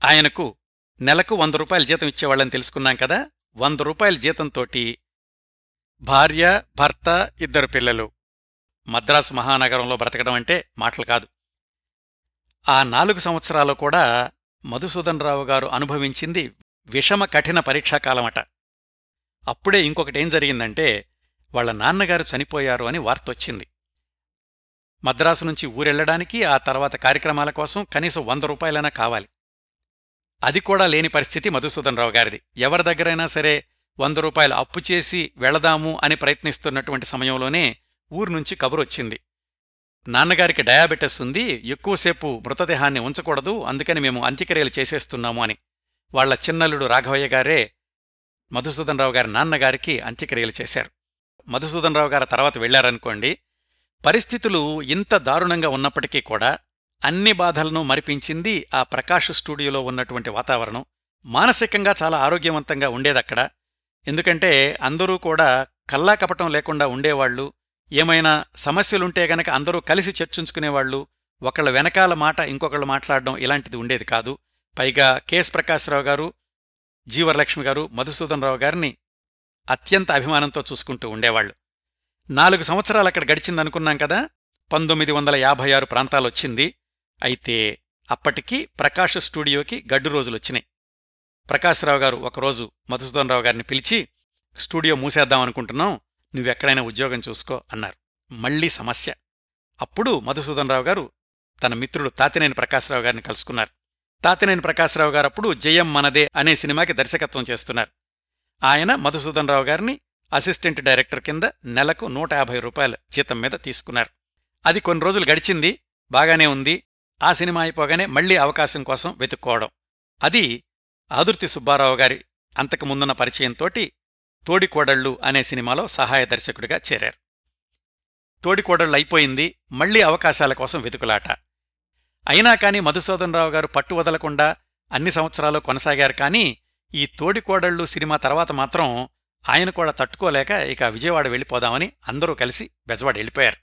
ఆయనకు నెలకు వంద రూపాయల జీతం ఇచ్చేవాళ్ళని తెలుసుకున్నాం కదా? వంద రూపాయల జీతంతోటి భార్య భర్త ఇద్దరు పిల్లలు మద్రాసు మహానగరంలో బ్రతకడం అంటే మాటలు కాదు. ఆ నాలుగు సంవత్సరాలు కూడా మధుసూదన్ రావు గారు అనుభవించింది విషమ కఠిన పరీక్షాకాలమట అప్పుడే ఇంకొకటేం జరిగిందంటే వాళ్ళ నాన్నగారు చనిపోయారు అని వార్తొచ్చింది. మద్రాసు నుంచి ఊరెళ్ళడానికి ఆ తర్వాత కార్యక్రమాల కోసం కనీసం వంద రూపాయలైనా కావాలి. అది కూడా లేని పరిస్థితి మధుసూదన్ రావు గారిది. ఎవరి దగ్గరైనా సరే వంద రూపాయలు అప్పు చేసి వెళదాము అని ప్రయత్నిస్తున్నటువంటి సమయంలోనే ఊరు నుంచి కబురొచ్చింది. నాన్నగారికి డయాబెటస్ ఉంది ఎక్కువసేపు మృతదేహాన్ని ఉంచకూడదు అందుకని మేము అంత్యక్రియలు చేసేస్తున్నాము అని. వాళ్ళ చిన్నల్లుడు రాఘవయ్య గారే మధుసూదన్ రావు గారి నాన్నగారికి అంత్యక్రియలు చేశారు. మధుసూదన్ రావు గారు తర్వాత వెళ్ళారనుకోండి పరిస్థితులు ఇంత దారుణంగా ఉన్నప్పటికీ కూడా అన్ని బాధలను మరిపించింది ఆ ప్రకాష్ స్టూడియోలో ఉన్నటువంటి వాతావరణం. మానసికంగా చాలా ఆరోగ్యవంతంగా ఉండేదక్కడ. ఎందుకంటే అందరూ కూడా కల్లాకపటం లేకుండా ఉండేవాళ్ళు ఏమైనా సమస్యలుంటే గనక అందరూ కలిసి చర్చించుకునేవాళ్ళు ఒకళ్ళ వెనకాల మాట ఇంకొకళ్ళు మాట్లాడడం ఇలాంటిది ఉండేది కాదు. పైగా కెఎస్ ప్రకాశ్రావు గారు జీవరలక్ష్మి గారు మధుసూదన్ రావు గారిని అత్యంత అభిమానంతో చూసుకుంటూ ఉండేవాళ్ళు నాలుగు సంవత్సరాలు అక్కడ గడిచిందనుకున్నాం కదా పంతొమ్మిది వందల యాభై ఆరు ప్రాంతాలొచ్చింది. అయితే అప్పటికి ప్రకాష్ స్టూడియోకి గడ్డు రోజులొచ్చినాయి. ప్రకాశ్రావు గారు ఒకరోజు మధుసూదన్ రావు గారిని పిలిచి స్టూడియో మూసేద్దామనుకుంటున్నాం నువ్వెక్కడైనా ఉద్యోగం చూసుకో అన్నారు. మళ్ళీ సమస్య. అప్పుడు మధుసూదన్ రావు గారు తన మిత్రుడు తాతినేని ప్రకాశ్రావు గారిని కలుసుకున్నారు. తాతినేని ప్రకాశ్రావు గారప్పుడు జయం మనదే అనే సినిమాకి దర్శకత్వం చేస్తున్నారు. ఆయన మధుసూదన్ రావు గారిని అసిస్టెంట్ డైరెక్టర్ కింద నెలకు నూట యాభై రూపాయల జీతం మీద తీసుకున్నారు. అది కొన్ని రోజులు గడిచింది బాగానే ఉంది ఆ సినిమా అయిపోగానే మళ్ళీ అవకాశం కోసం వెతుక్కోవడం. అది ఆదుర్తి సుబ్బారావు గారి అంతకుముందున్న పరిచయంతోటి తోడికోడళ్ళు అనే సినిమాలో సహాయ దర్శకుడిగా చేరారు. తోడికోడళ్ళు అయిపోయింది మళ్ళీ అవకాశాల కోసం వెతుకులాట. అయినా కాని మధుసూదన్ రావు గారు పట్టు వదలకుండా అన్ని సంవత్సరాలు కొనసాగారు కానీ ఈ తోడికోడళ్ళు సినిమా తర్వాత మాత్రం ఆయన కూడా తట్టుకోలేక ఇక విజయవాడ వెళ్ళిపోదామని అందరూ కలిసి బెజవాడ వెళ్ళిపోయారు.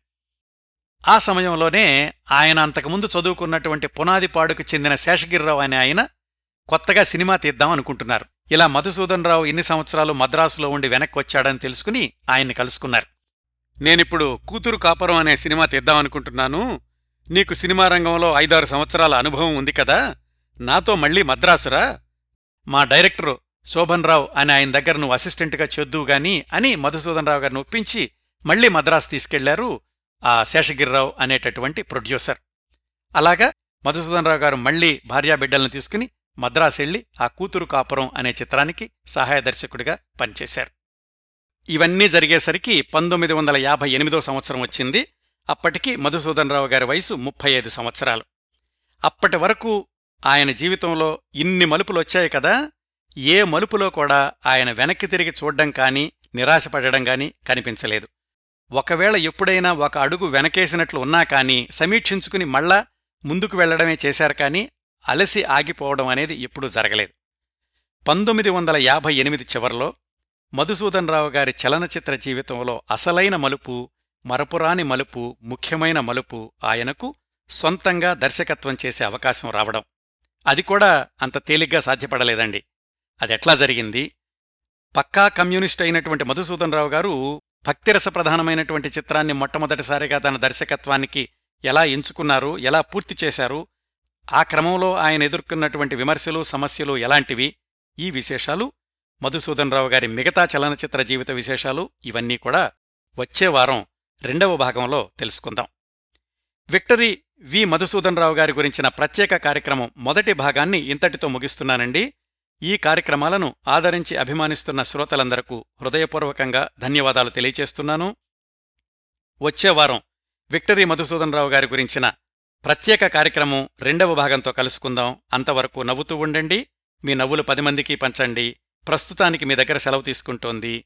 ఆ సమయంలోనే ఆయన అంతకుముందు చదువుకున్నటువంటి పునాదిపాడుకు చెందిన శేషగిరిరావు అనే ఆయన కొత్తగా సినిమా తీద్దాం అనుకుంటున్నారు. ఇలా మధుసూదన్ రావు ఇన్ని సంవత్సరాలు మద్రాసులో ఉండి వెనక్కి వచ్చాడని తెలుసుకుని ఆయన్ని కలుసుకున్నారు. నేనిప్పుడు కూతురు కాపురం అనే సినిమా తీద్దామనుకుంటున్నాను నీకు సినిమా రంగంలో ఐదారు సంవత్సరాల అనుభవం ఉంది కదా? నాతో మళ్ళీ మద్రాసురా? మా డైరెక్టరు శోభన్ రావు అని ఆయన దగ్గర నువ్వు అసిస్టెంట్గా చేద్దువు గాని అని మధుసూదన్ రావు గారిని ఒప్పించి మళ్ళీ మద్రాసు తీసుకెళ్ళారు ఆ శేషగిరిరావు అనేటటువంటి ప్రొడ్యూసర్. అలాగా మధుసూదన్ రావు గారు మళ్ళీ భార్యాబిడ్డలను తీసుకుని మద్రాసెళ్ళి ఆ కూతురు కాపురం అనే చిత్రానికి సహాయ దర్శకుడిగా పనిచేశారు. ఇవన్నీ జరిగేసరికి పంతొమ్మిది వందల యాభై ఎనిమిదో సంవత్సరం వచ్చింది. అప్పటికి మధుసూదన్ రావు గారి వయసు ముప్పై ఐదు సంవత్సరాలు. అప్పటి వరకు ఆయన జీవితంలో ఇన్ని మలుపులొచ్చాయి కదా ఏ మలుపులో కూడా ఆయన వెనక్కి తిరిగి చూడ్డం కానీ నిరాశపడడం కానీ కనిపించలేదు. ఒకవేళ ఎప్పుడైనా ఒక అడుగు వెనకేసినట్లు ఉన్నా కానీ సమీక్షించుకుని మళ్ళా ముందుకు వెళ్ళడమే చేశారు కానీ అలసి ఆగిపోవడం అనేది ఎప్పుడూ జరగలేదు. పంతొమ్మిది వందల యాభై ఎనిమిది చివరిలో మధుసూదన్ రావు గారి చలనచిత్ర జీవితంలో అసలైన మలుపు మరపురాని మలుపు ముఖ్యమైన మలుపు ఆయనకు సొంతంగా దర్శకత్వం చేసే అవకాశం రావడం. అది కూడా అంత తేలిగ్గా సాధ్యపడలేదండి. అదెట్లా జరిగింది? పక్కా కమ్యూనిస్ట్ అయినటువంటి మధుసూదన్ రావు గారు భక్తిరస ప్రధానమైనటువంటి చిత్రాన్ని మొట్టమొదటిసారిగా తన దర్శకత్వానికి ఎలా ఎంచుకున్నారు ఎలా పూర్తి చేశారు ఆ క్రమంలో ఆయన ఎదుర్కొన్నటువంటి విమర్శలు సమస్యలు ఎలాంటివి ఈ విశేషాలు మధుసూదన్ రావు గారి మిగతా చలనచిత్ర జీవిత విశేషాలు ఇవన్నీ కూడా వచ్చే వారం రెండవ భాగంలో తెలుసుకుందాం. విక్టరీ వి. మధుసూదన్ రావు గారి గురించిన ప్రత్యేక కార్యక్రమం మొదటి భాగాన్ని ఇంతటితో ముగిస్తున్నానండి. ఈ కార్యక్రమాలను ఆదరించి అభిమానిస్తున్న శ్రోతలందరకు హృదయపూర్వకంగా ధన్యవాదాలు తెలియచేస్తున్నాను. వచ్చేవారం విక్టరీ మధుసూదన్ రావు గారి గురించిన ప్రత్యేక కార్యక్రమం రెండవ భాగంతో కలుసుకుందాం. అంతవరకు నవ్వుతూ ఉండండి. మీ నవ్వులు పది మందికి పంచండి. ప్రస్తుతానికి మీ దగ్గర సెలవు తీసుకుంటోంది